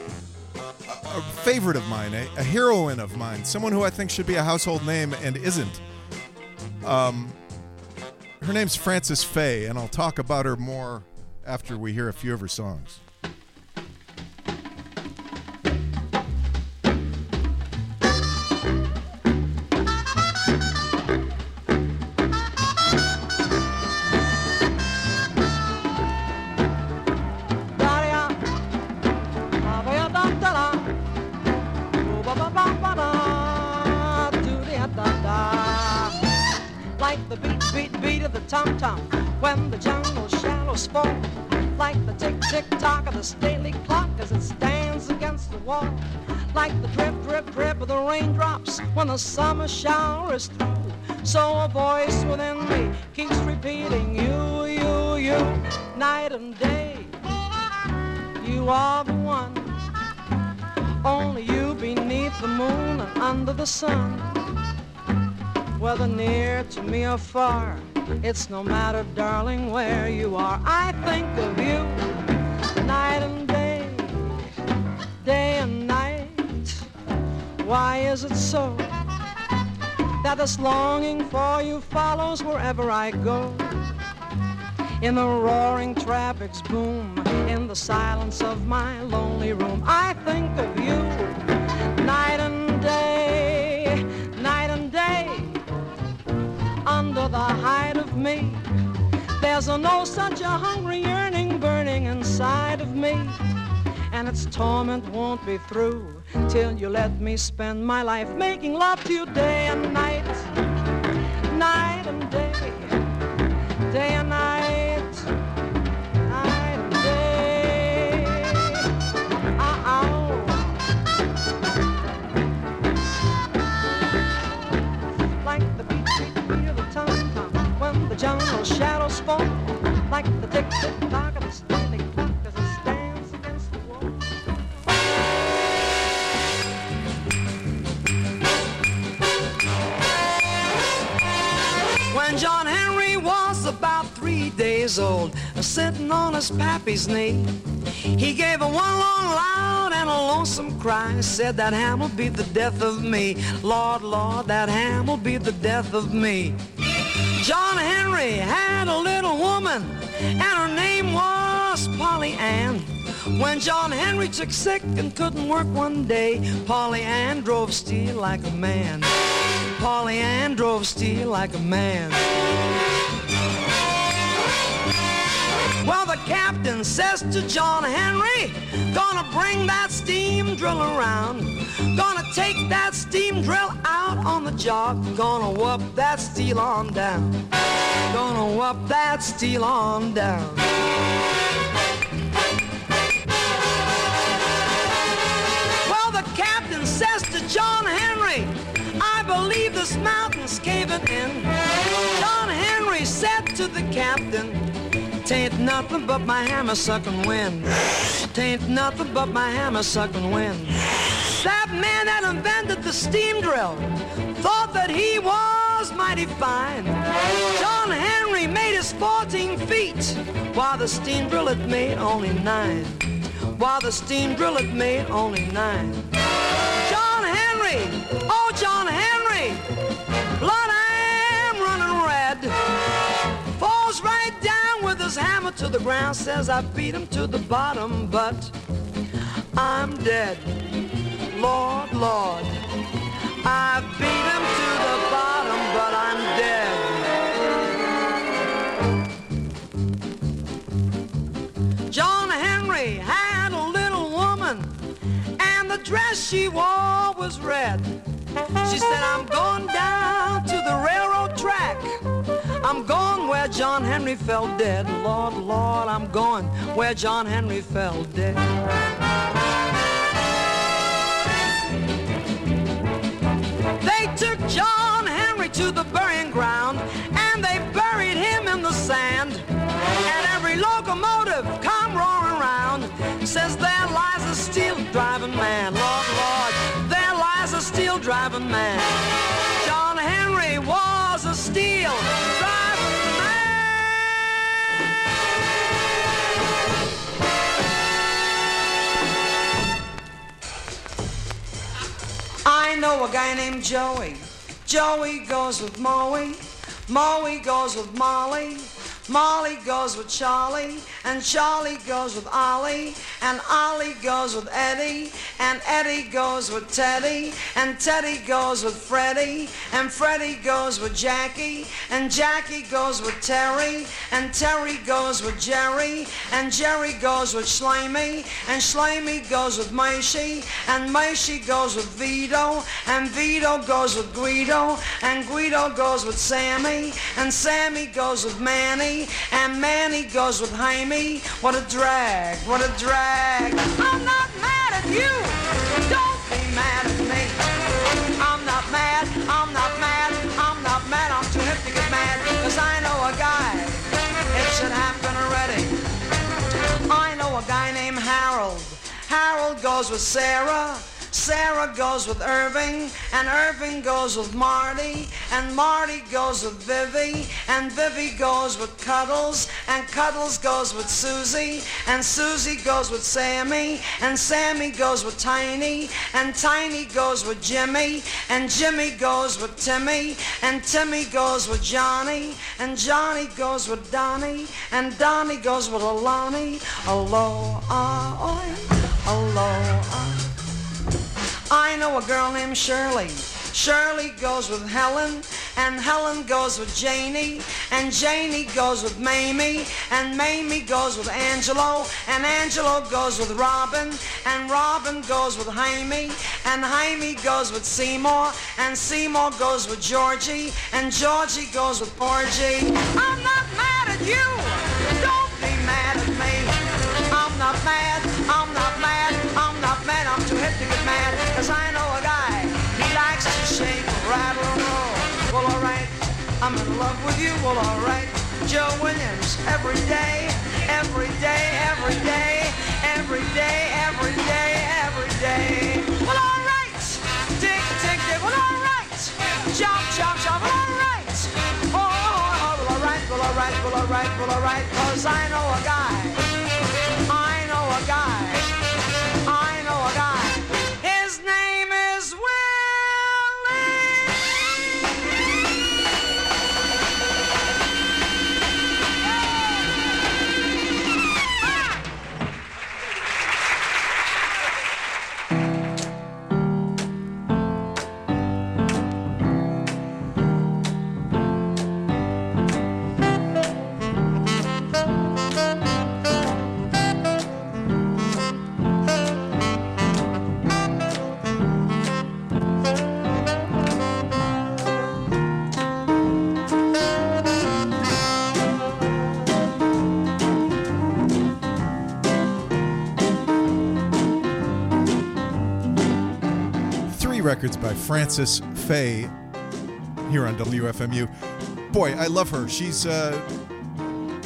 favorite of mine, a, a heroine of mine, someone who I think should be a household name and isn't. Um, her name's Frances Faye, and I'll talk about her more after we hear a few of her songs. Me afar. it's no matter, darling, where you are. I think of you night and day, day and night. Why is it so that this longing for you follows wherever I go? In the roaring traffic's boom, in the silence of my lonely room, I think of There's a no such a hungry yearning burning inside of me. And its torment won't be through till you let me spend my life making love to you day and night. Night and day like the tick tock of it stands against the wall. When John Henry was about three days old, sitting on his pappy's knee, he gave a one long loud and a lonesome cry. Said that ham will be the death of me. Lord, Lord, that ham will be the death of me. John Henry had a little woman, and her name was Polly Ann. When John Henry took sick and couldn't work one day, Polly Ann drove steel like a man. Polly Ann drove steel like a man. Well, the captain says to John Henry, gonna bring that steam drill around. Gonna take that steam drill out on the job. Gonna whoop that steel on down. Gonna whoop that steel on down. Well, the captain says to John Henry, I believe this mountain's caving in. John Henry said to the captain, Tain't nothing but my hammer sucking wind. Tain't nothing but my hammer sucking wind. That man that invented the steam drill thought that he was mighty fine. John Henry made his 14 feet, while the steam drill had made only nine. While the steam drill had made only nine. John Henry, oh John Henry, blood his hammer to the ground, says I beat him to the bottom, but I'm dead. Lord, Lord, I beat him to the bottom, but I'm dead. John Henry had a little woman, and the dress she wore was red. She said, I'm going down to the railroad track. I'm going where John Henry fell dead. Lord, Lord, I'm going where John Henry fell dead. They took John Henry to the burying ground and they buried him in the sand. And every locomotive come roaring round says there lies a steel driving man. Lord, Lord, there lies a steel driving man. Know a guy named Joey. Joey goes with Moe. Moe goes with Molly. Molly goes with Charlie, and Charlie goes with Ollie, and Ollie goes with Eddie, and Eddie goes with Teddy, and Teddy goes with Freddie, and Freddie goes with Jackie, and Jackie goes with Terry, and Terry goes with Jerry, and Jerry goes with Slamey, and Slamey goes with Maishy, and Maishy goes with Vito, and Vito goes with Guido, and Guido goes with Sammy, and Sammy goes with Manny, and Manny goes with Jaime. What a drag, what a drag. I'm not mad at you. Don't be mad at me. I'm not mad, I'm not mad, I'm not mad. I'm too hip to get mad, cause I know a guy. It should happen already. I know a guy named Harold. Harold goes with Sarah. Sarah goes with Irving, and Irving goes with Marty, and Marty goes with Vivi, and Vivi goes with Cuddles, and Cuddles goes with Susie, and Susie goes with Sammy, and Sammy goes with Tiny, and Tiny goes with Jimmy, and Jimmy goes with Timmy, and Timmy goes with Johnny, and Johnny goes with Donnie, and Donnie goes with Alani. Aloha, aloha. I know a girl named Shirley. Shirley goes with Helen, and Helen goes with Janie, and Janie goes with Mamie, and Mamie goes with Angelo, and Angelo goes with Robin, and Robin goes with Jaime, and Jaime goes with Seymour, and Seymour goes with Georgie, and Georgie goes with Porgy. I'm not mad at you. Don't be mad at me. I'm not mad. I'm not mad. I'm not mad. I'm too hip to get mad. Cause I know a guy. He likes to shake, rattle, and roll. Well, alright. I'm in love with you. Well, alright. Joe Williams. Every day. Every day. Every day. Every day. Every day. Every day. Well, alright. Tick, tick, tick. Well, alright. Jump, jump, jump. Well, alright. Oh, oh, oh. oh. Well, alright. Well, alright. Well, alright. Well, alright. Cause I know a guy. Records by Frances Faye here on WFMU. Boy, I love her. She's a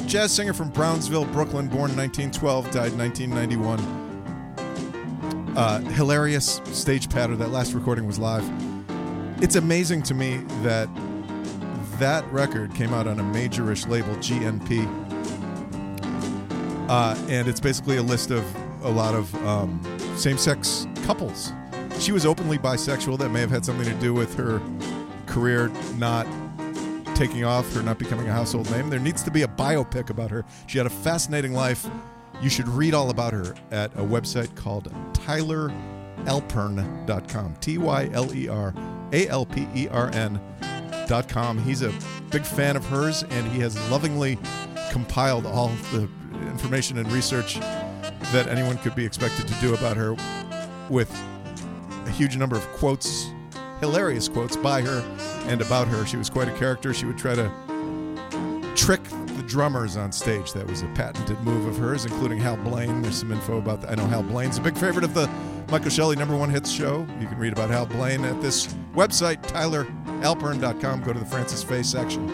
jazz singer from Brownsville, Brooklyn, born 1912, died 1991. Uh, hilarious stage patter. That last recording was live. It's amazing to me that that record came out on a majorish label, GNP. Uh, and it's basically a list of a lot of um, same sex couples. She was openly bisexual. That may have had something to do with her career not taking off, her not becoming a household name. There needs to be a biopic about her. She had a fascinating life. You should read all about her at a website called tyleralpern.com. T Y L E R A L P E R N.com. He's a big fan of hers, and he has lovingly compiled all the information and research that anyone could be expected to do about her with huge number of quotes, hilarious quotes by her and about her. She was quite a character. She would try to trick the drummers on stage. That was a patented move of hers, including Hal Blaine. There's some info about that. I know Hal Blaine's a big favorite of the Michael Shelley number one hits show. You can read about Hal Blaine at this website, tyleralpern.com. Go to the Frances Faye section.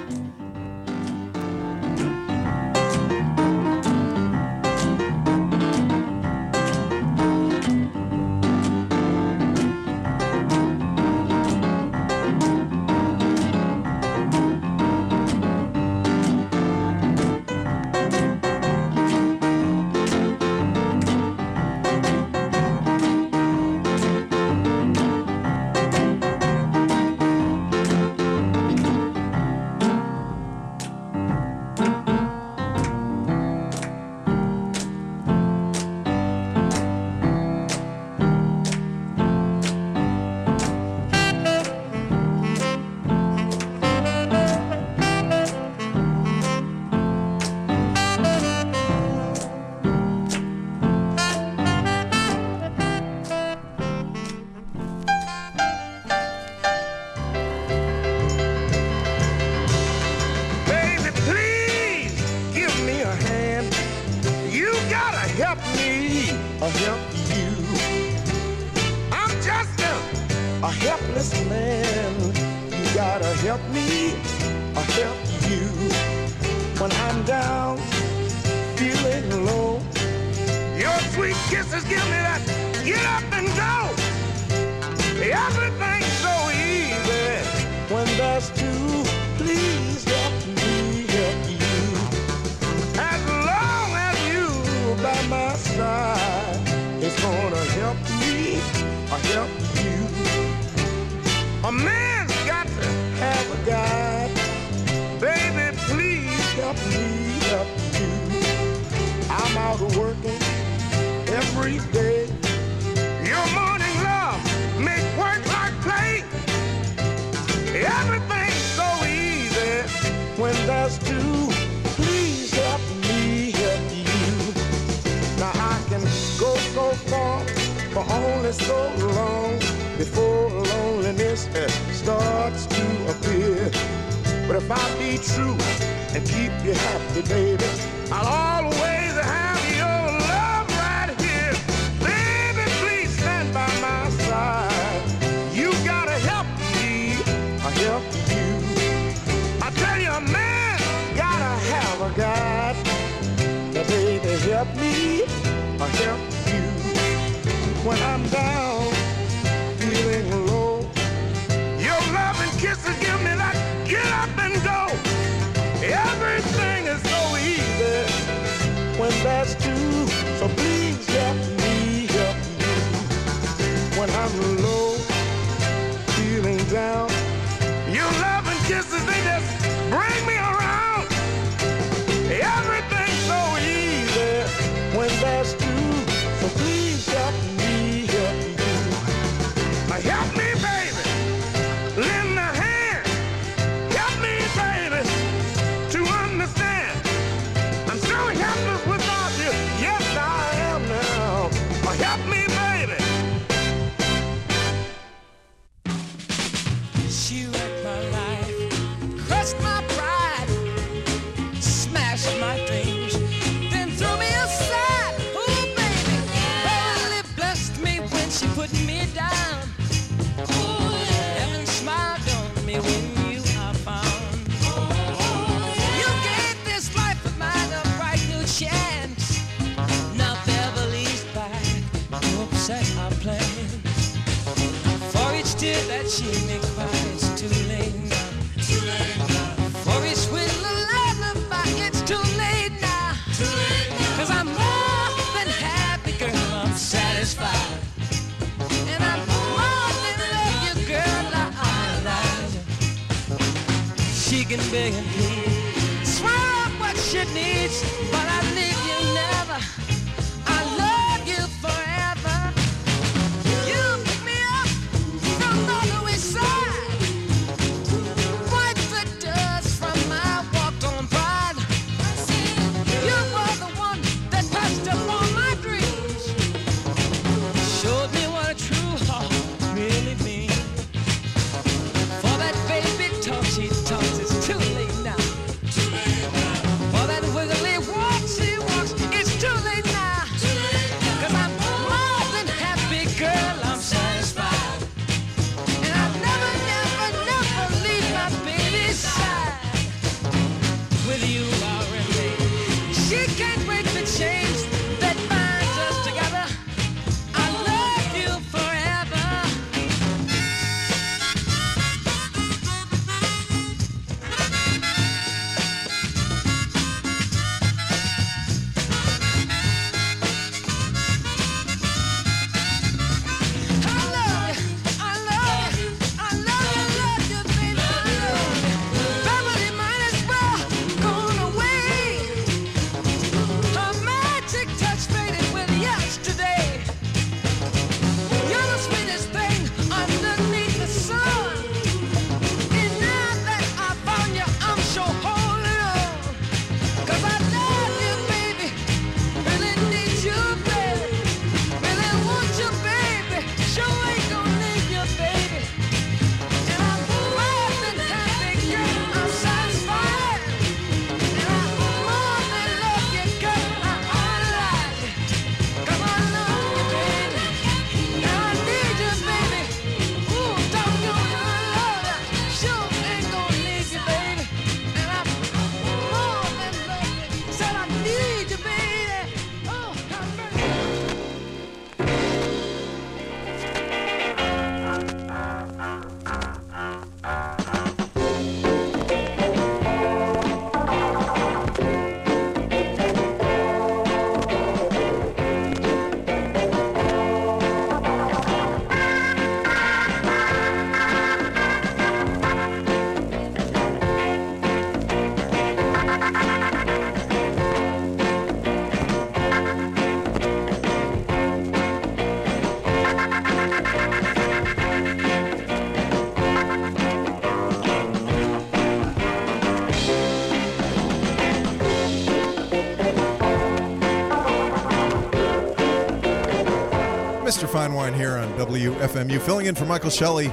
Wine here on WFMU, filling in for Michael Shelley.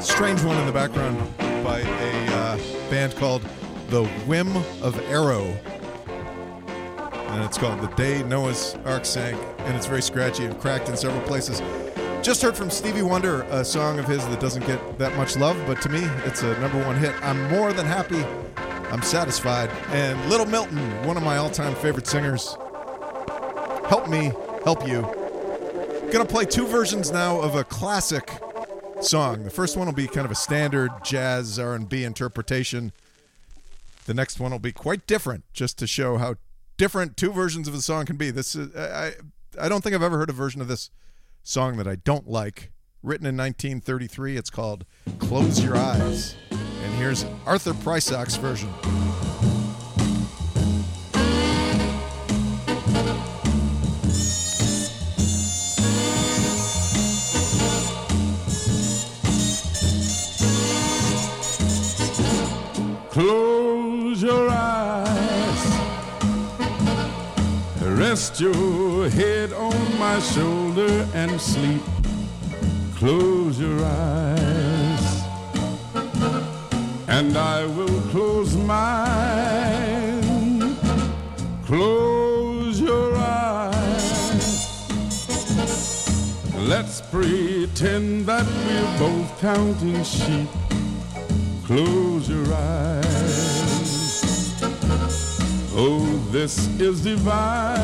Strange one in the background by a uh, band called The Whim of Arrow. And it's called The Day Noah's Ark Sank, and it's very scratchy and cracked in several places. Just heard from Stevie Wonder, a song of his that doesn't get that much love, but to me, it's a number one hit. I'm more than happy. I'm satisfied. And Little Milton, one of my all time favorite singers. Help me help you. Gonna play two versions now of a classic song. The first one will be kind of a standard jazz R&B interpretation. The next one will be quite different, just to show how different two versions of a song can be. This is I I don't think I've ever heard a version of this song that I don't like. Written in 1933, it's called "Close Your Eyes," and here's Arthur Prysock's version. Close your eyes. Rest your head on my shoulder and sleep. Close your eyes. And I will close mine. Close your eyes. Let's pretend that we're both counting sheep. Close your eyes. Oh, this is divine.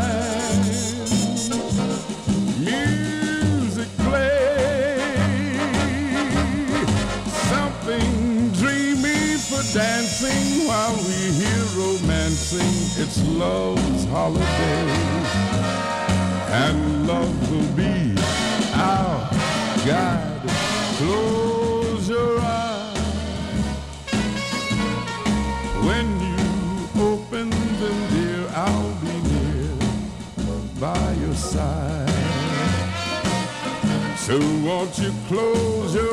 Music play. Something dreamy for dancing while we hear romancing. It's love's holiday. And love will be our guide. Close side. So won't you close your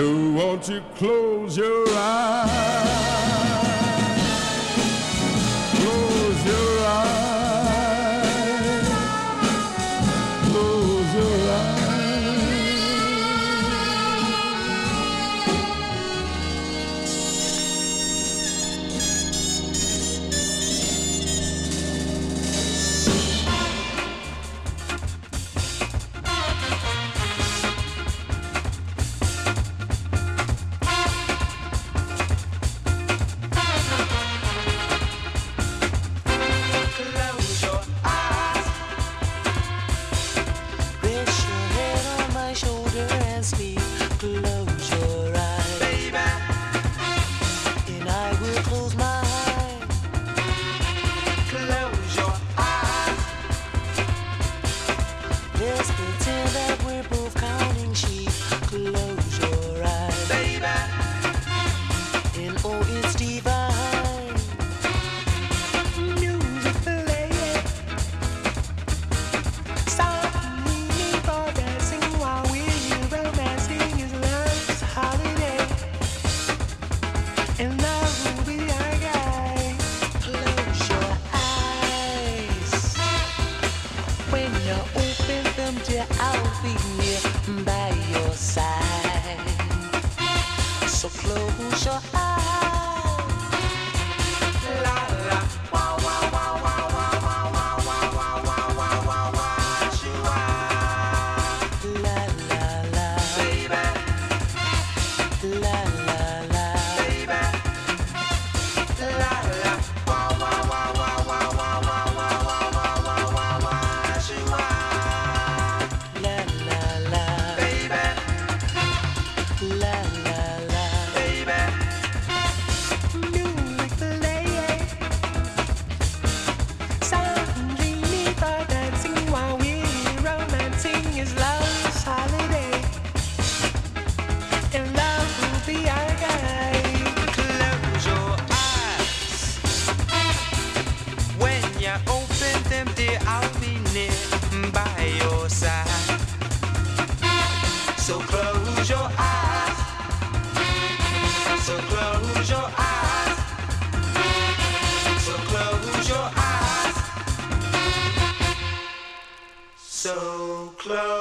So won't you close your eyes? So close your eyes. So close your eyes. So close your eyes. So close.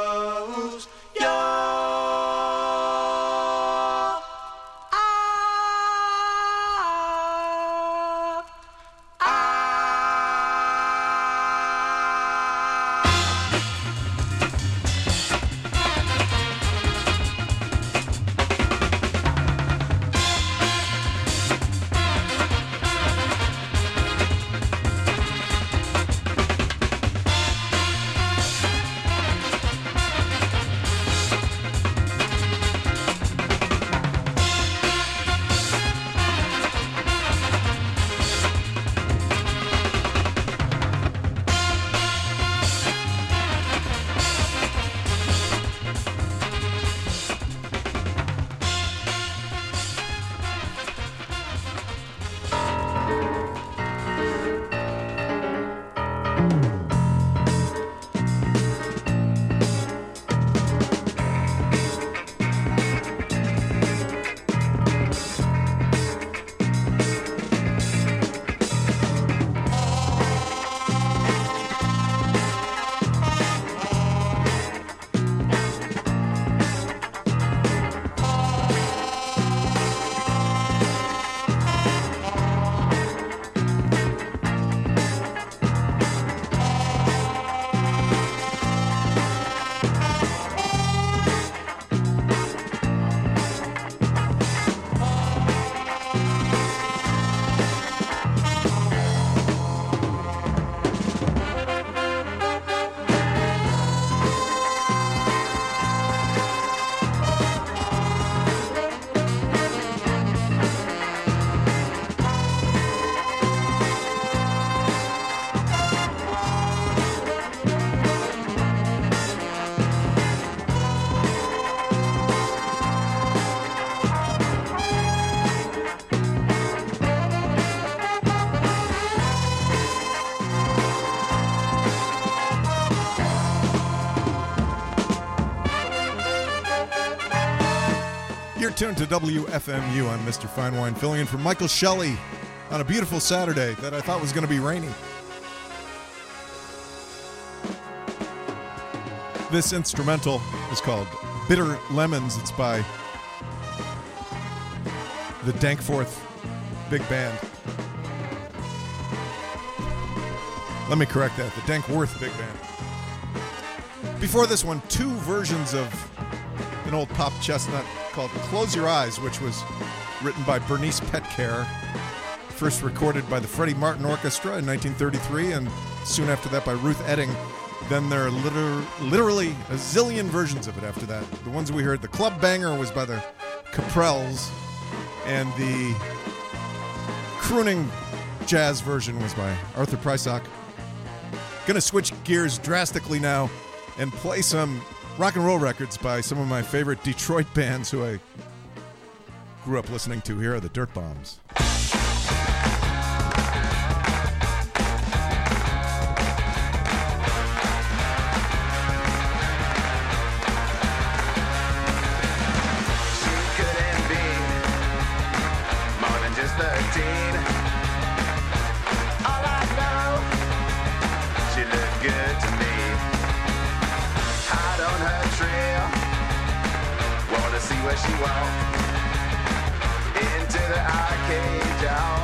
Tuned to WFMU. I'm Mr. Fine Wine, filling in for Michael Shelley on a beautiful Saturday that I thought was going to be rainy. This instrumental is called Bitter Lemons. It's by the Dankforth Big Band. Let me correct that the Dankworth Big Band. Before this one, two versions of an old pop chestnut called Close Your Eyes, which was written by Bernice Petkere, first recorded by the Freddie Martin Orchestra in 1933, and soon after that by Ruth Etting. Then there are liter- literally a zillion versions of it after that. The ones we heard, the Club Banger was by the Caprells, and the crooning jazz version was by Arthur Prysock. Gonna switch gears drastically now and play some rock and roll records by some of my favorite Detroit bands who I grew up listening to. Here are the Dirt Bombs. Where she walked. Into the arcade, y'all,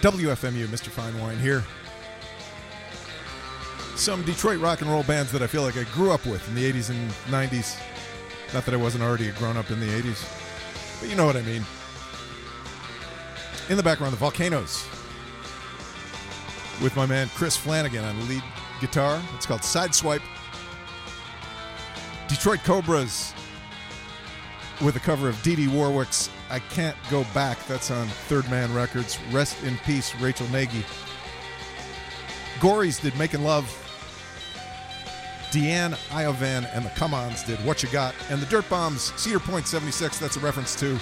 WFMU, Mr. Fine Wine here. Some Detroit rock and roll bands that I feel like I grew up with in the 80s and 90s. Not that I wasn't already a grown up in the 80s, but you know what I mean. In the background, the Volcanoes with my man Chris Flanagan on lead guitar. It's called Sideswipe. Detroit Cobras with a cover of Dee Dee Warwick's I Can't Go Back. That's on Third Man Records. Rest in peace, Rachel Nagy. Gories did Making Love. Deanne Iovan and the Come Ons did What You Got. And the Dirt Bombs, Cedar Point 76, that's a reference to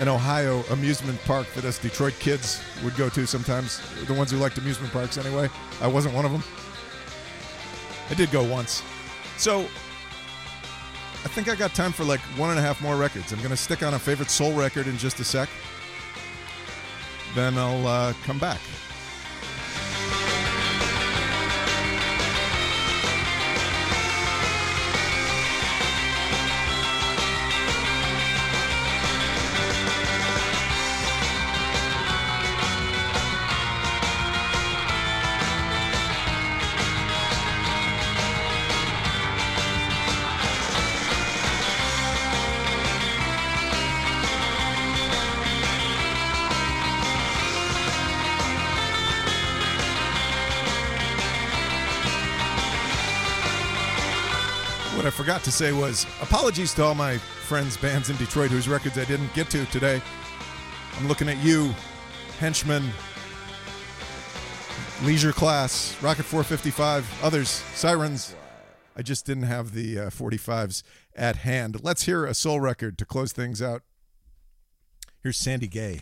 an Ohio amusement park that us Detroit kids would go to sometimes. The ones who liked amusement parks anyway. I wasn't one of them. I did go once. So I think I got time for like one and a half more records. I'm going to stick on a favorite soul record in just a sec. Then I'll uh, come back. To say was apologies to all my friends, bands in Detroit whose records I didn't get to today. I'm looking at you, Hentchmen, Leisure Class, Rocket 455, others, Sirens, I just didn't have the uh, 45s at hand. Let's hear a soul record to close things out. Here's Sandy Gay.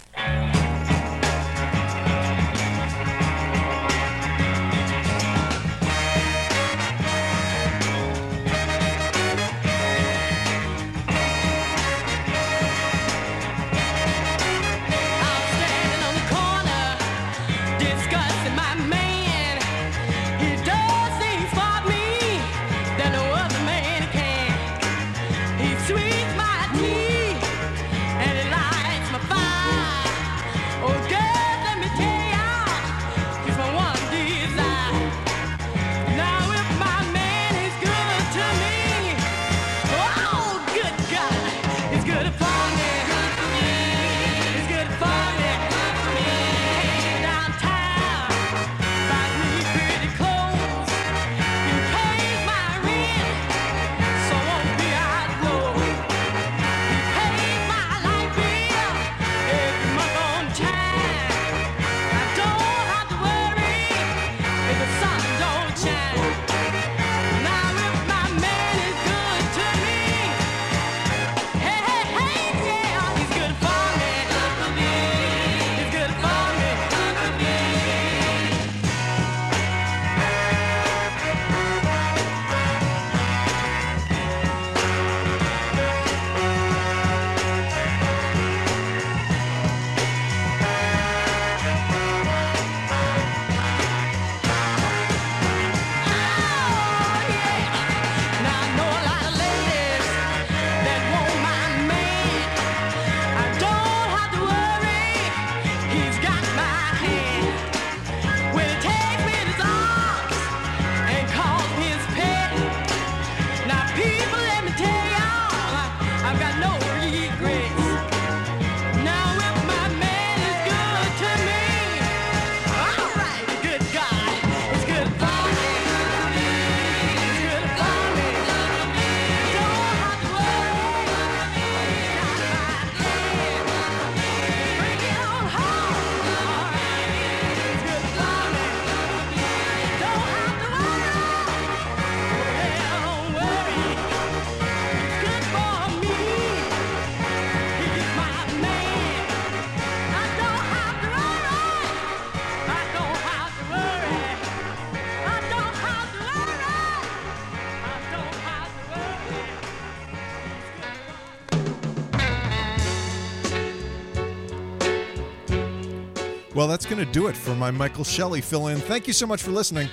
That's going to do it for my Michael Shelley fill in. Thank you so much for listening.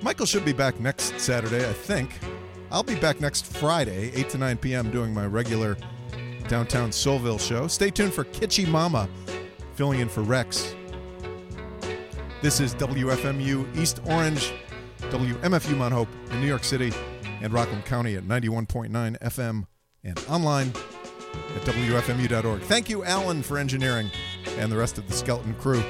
Michael should be back next Saturday, I think. I'll be back next Friday, 8 to 9 p.m., doing my regular downtown Soulville show. Stay tuned for Kitschy Mama, filling in for Rex. This is WFMU East Orange, WMFU Mount Hope in New York City, and Rockland County at 91.9 FM and online at WFMU.org. Thank you, Alan, for engineering and the rest of the skeleton crew.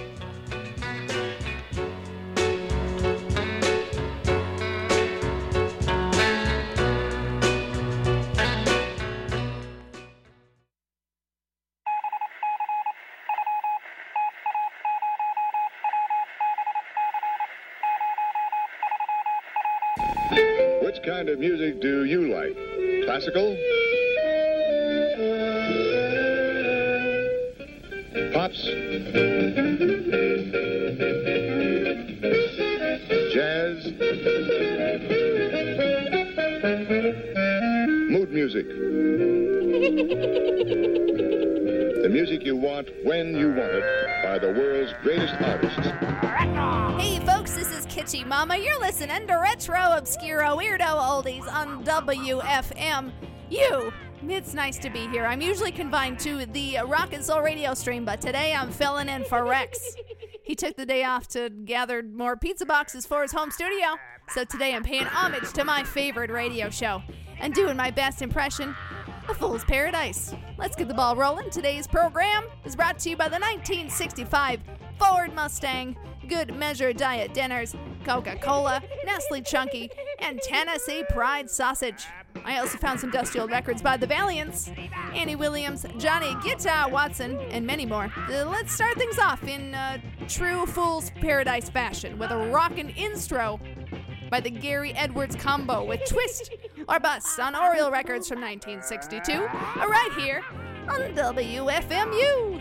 Which kind of music do you like? Classical? Jazz? Mood music? the music you want when you want it by the world's greatest artists. Hey folks, this is Kitschy Mama. You're listening to Retro Obscuro Weirdo Oldies on WFM. You. It's nice to be here. I'm usually confined to the Rock and Soul radio stream, but today I'm filling in for Rex. He took the day off to gather more pizza boxes for his home studio, so today I'm paying homage to my favorite radio show and doing my best impression of Fool's Paradise. Let's get the ball rolling. Today's program is brought to you by the 1965 Ford Mustang, Good Measure Diet Dinners, Coca Cola, Nestle Chunky, and Tennessee Pride Sausage. I also found some dusty old records by the Valiants, Annie Williams, Johnny Guitar Watson, and many more. Uh, let's start things off in uh, true Fool's Paradise fashion with a rockin' intro by the Gary Edwards combo with Twist or Bust on Oriole Records from 1962, right here on WFMU.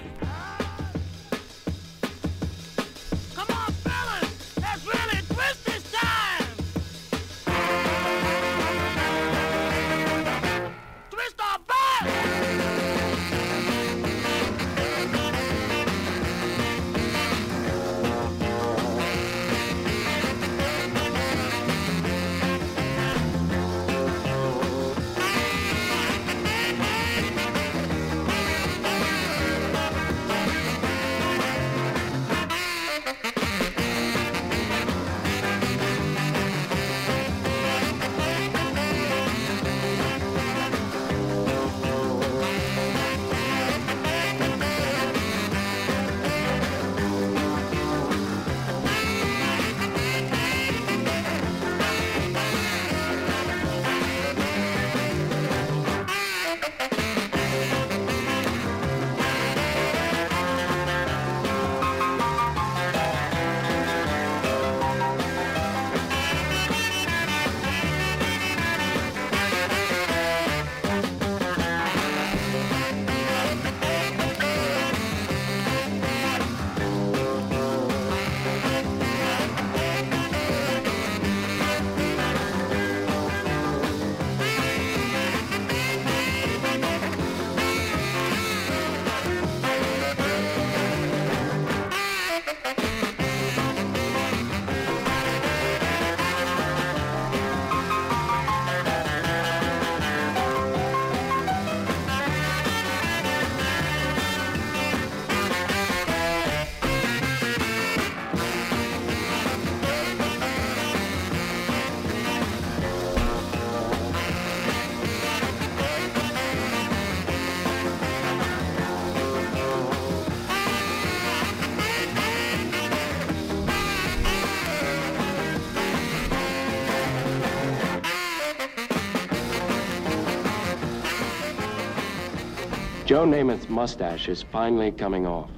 Joe Namath's mustache is finally coming off.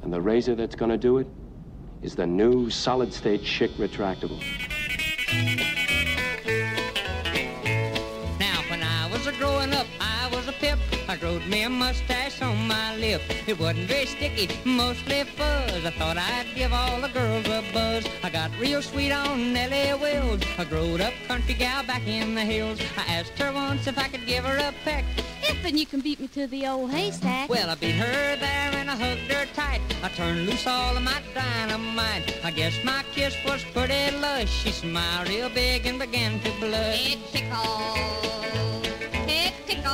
And the razor that's gonna do it is the new solid state Schick retractable. Now, when I was a growing up, I was a pip. I growed me a mustache on my lip. It wasn't very sticky, mostly fuzz. I thought I'd give all the girls a buzz. I got real sweet on Nellie Wills. A growed up country gal back in the hills. I asked her once if I could give her a peck. And you can beat me to the old uh-huh. haystack. Well, I beat her there and I hugged her tight. I turned loose all of my dynamite. I guess my kiss was pretty lush. She smiled real big and began to blush. It tickles. It tickles.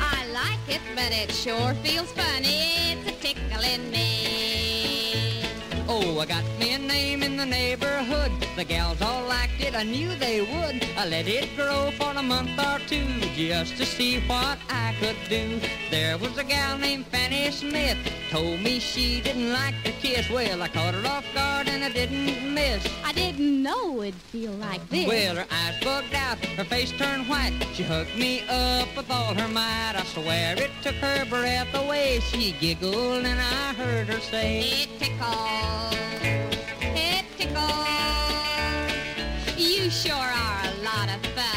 I like it, but it sure feels funny. It's a tickling me. Oh, I got me a name in the neighborhood. The gals all liked it, I knew they would. I let it grow for a month or two just to see what I could do. There was a gal named Fanny Smith, told me she didn't like to kiss. Well, I caught her off guard and I didn't miss. I didn't know it'd feel like this. Well, her eyes bugged out, her face turned white. She hugged me up with all her might. I swear it took her breath away. She giggled and I heard her say, It tickles. Sure are a lot of fun.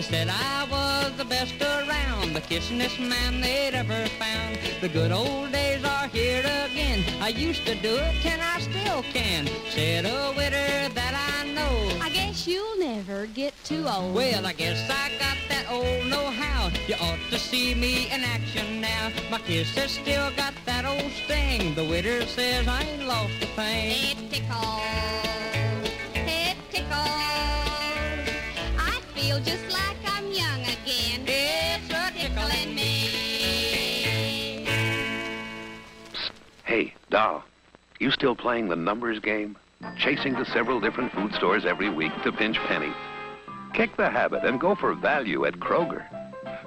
They said I was the best around, the kissingest man they'd ever found. The good old days are here again. I used to do it and I still can. Said a widow that I know. I guess you'll never get too old. Well, I guess I got that old know-how. You ought to see me in action now. My kiss has still got that old sting. The widow says I ain't lost a thing. It tickles. Feel just like I'm young again. It's tickling me. Hey, Doll, you still playing the numbers game? chasing to several different food stores every week to pinch pennies. Kick the habit and go for value at Kroger.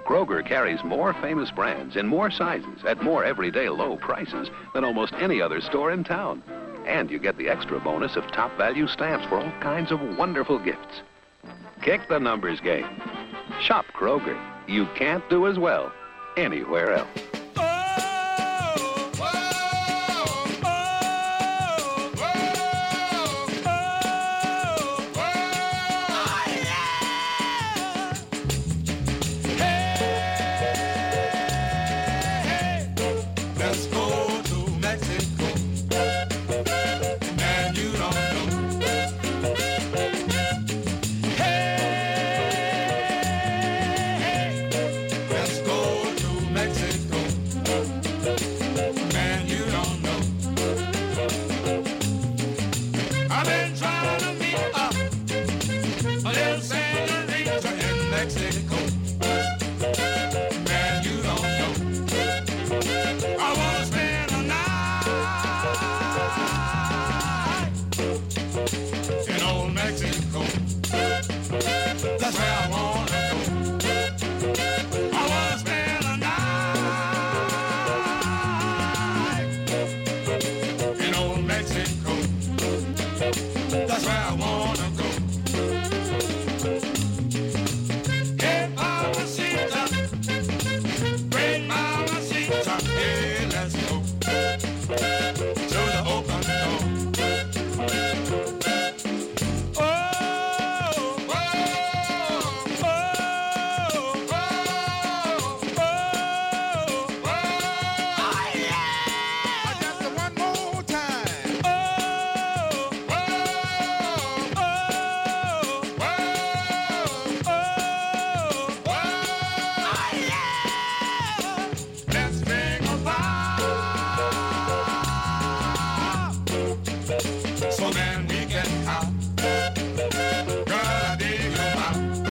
Kroger carries more famous brands in more sizes at more everyday low prices than almost any other store in town. And you get the extra bonus of top value stamps for all kinds of wonderful gifts. Kick the numbers game. Shop Kroger. You can't do as well anywhere else.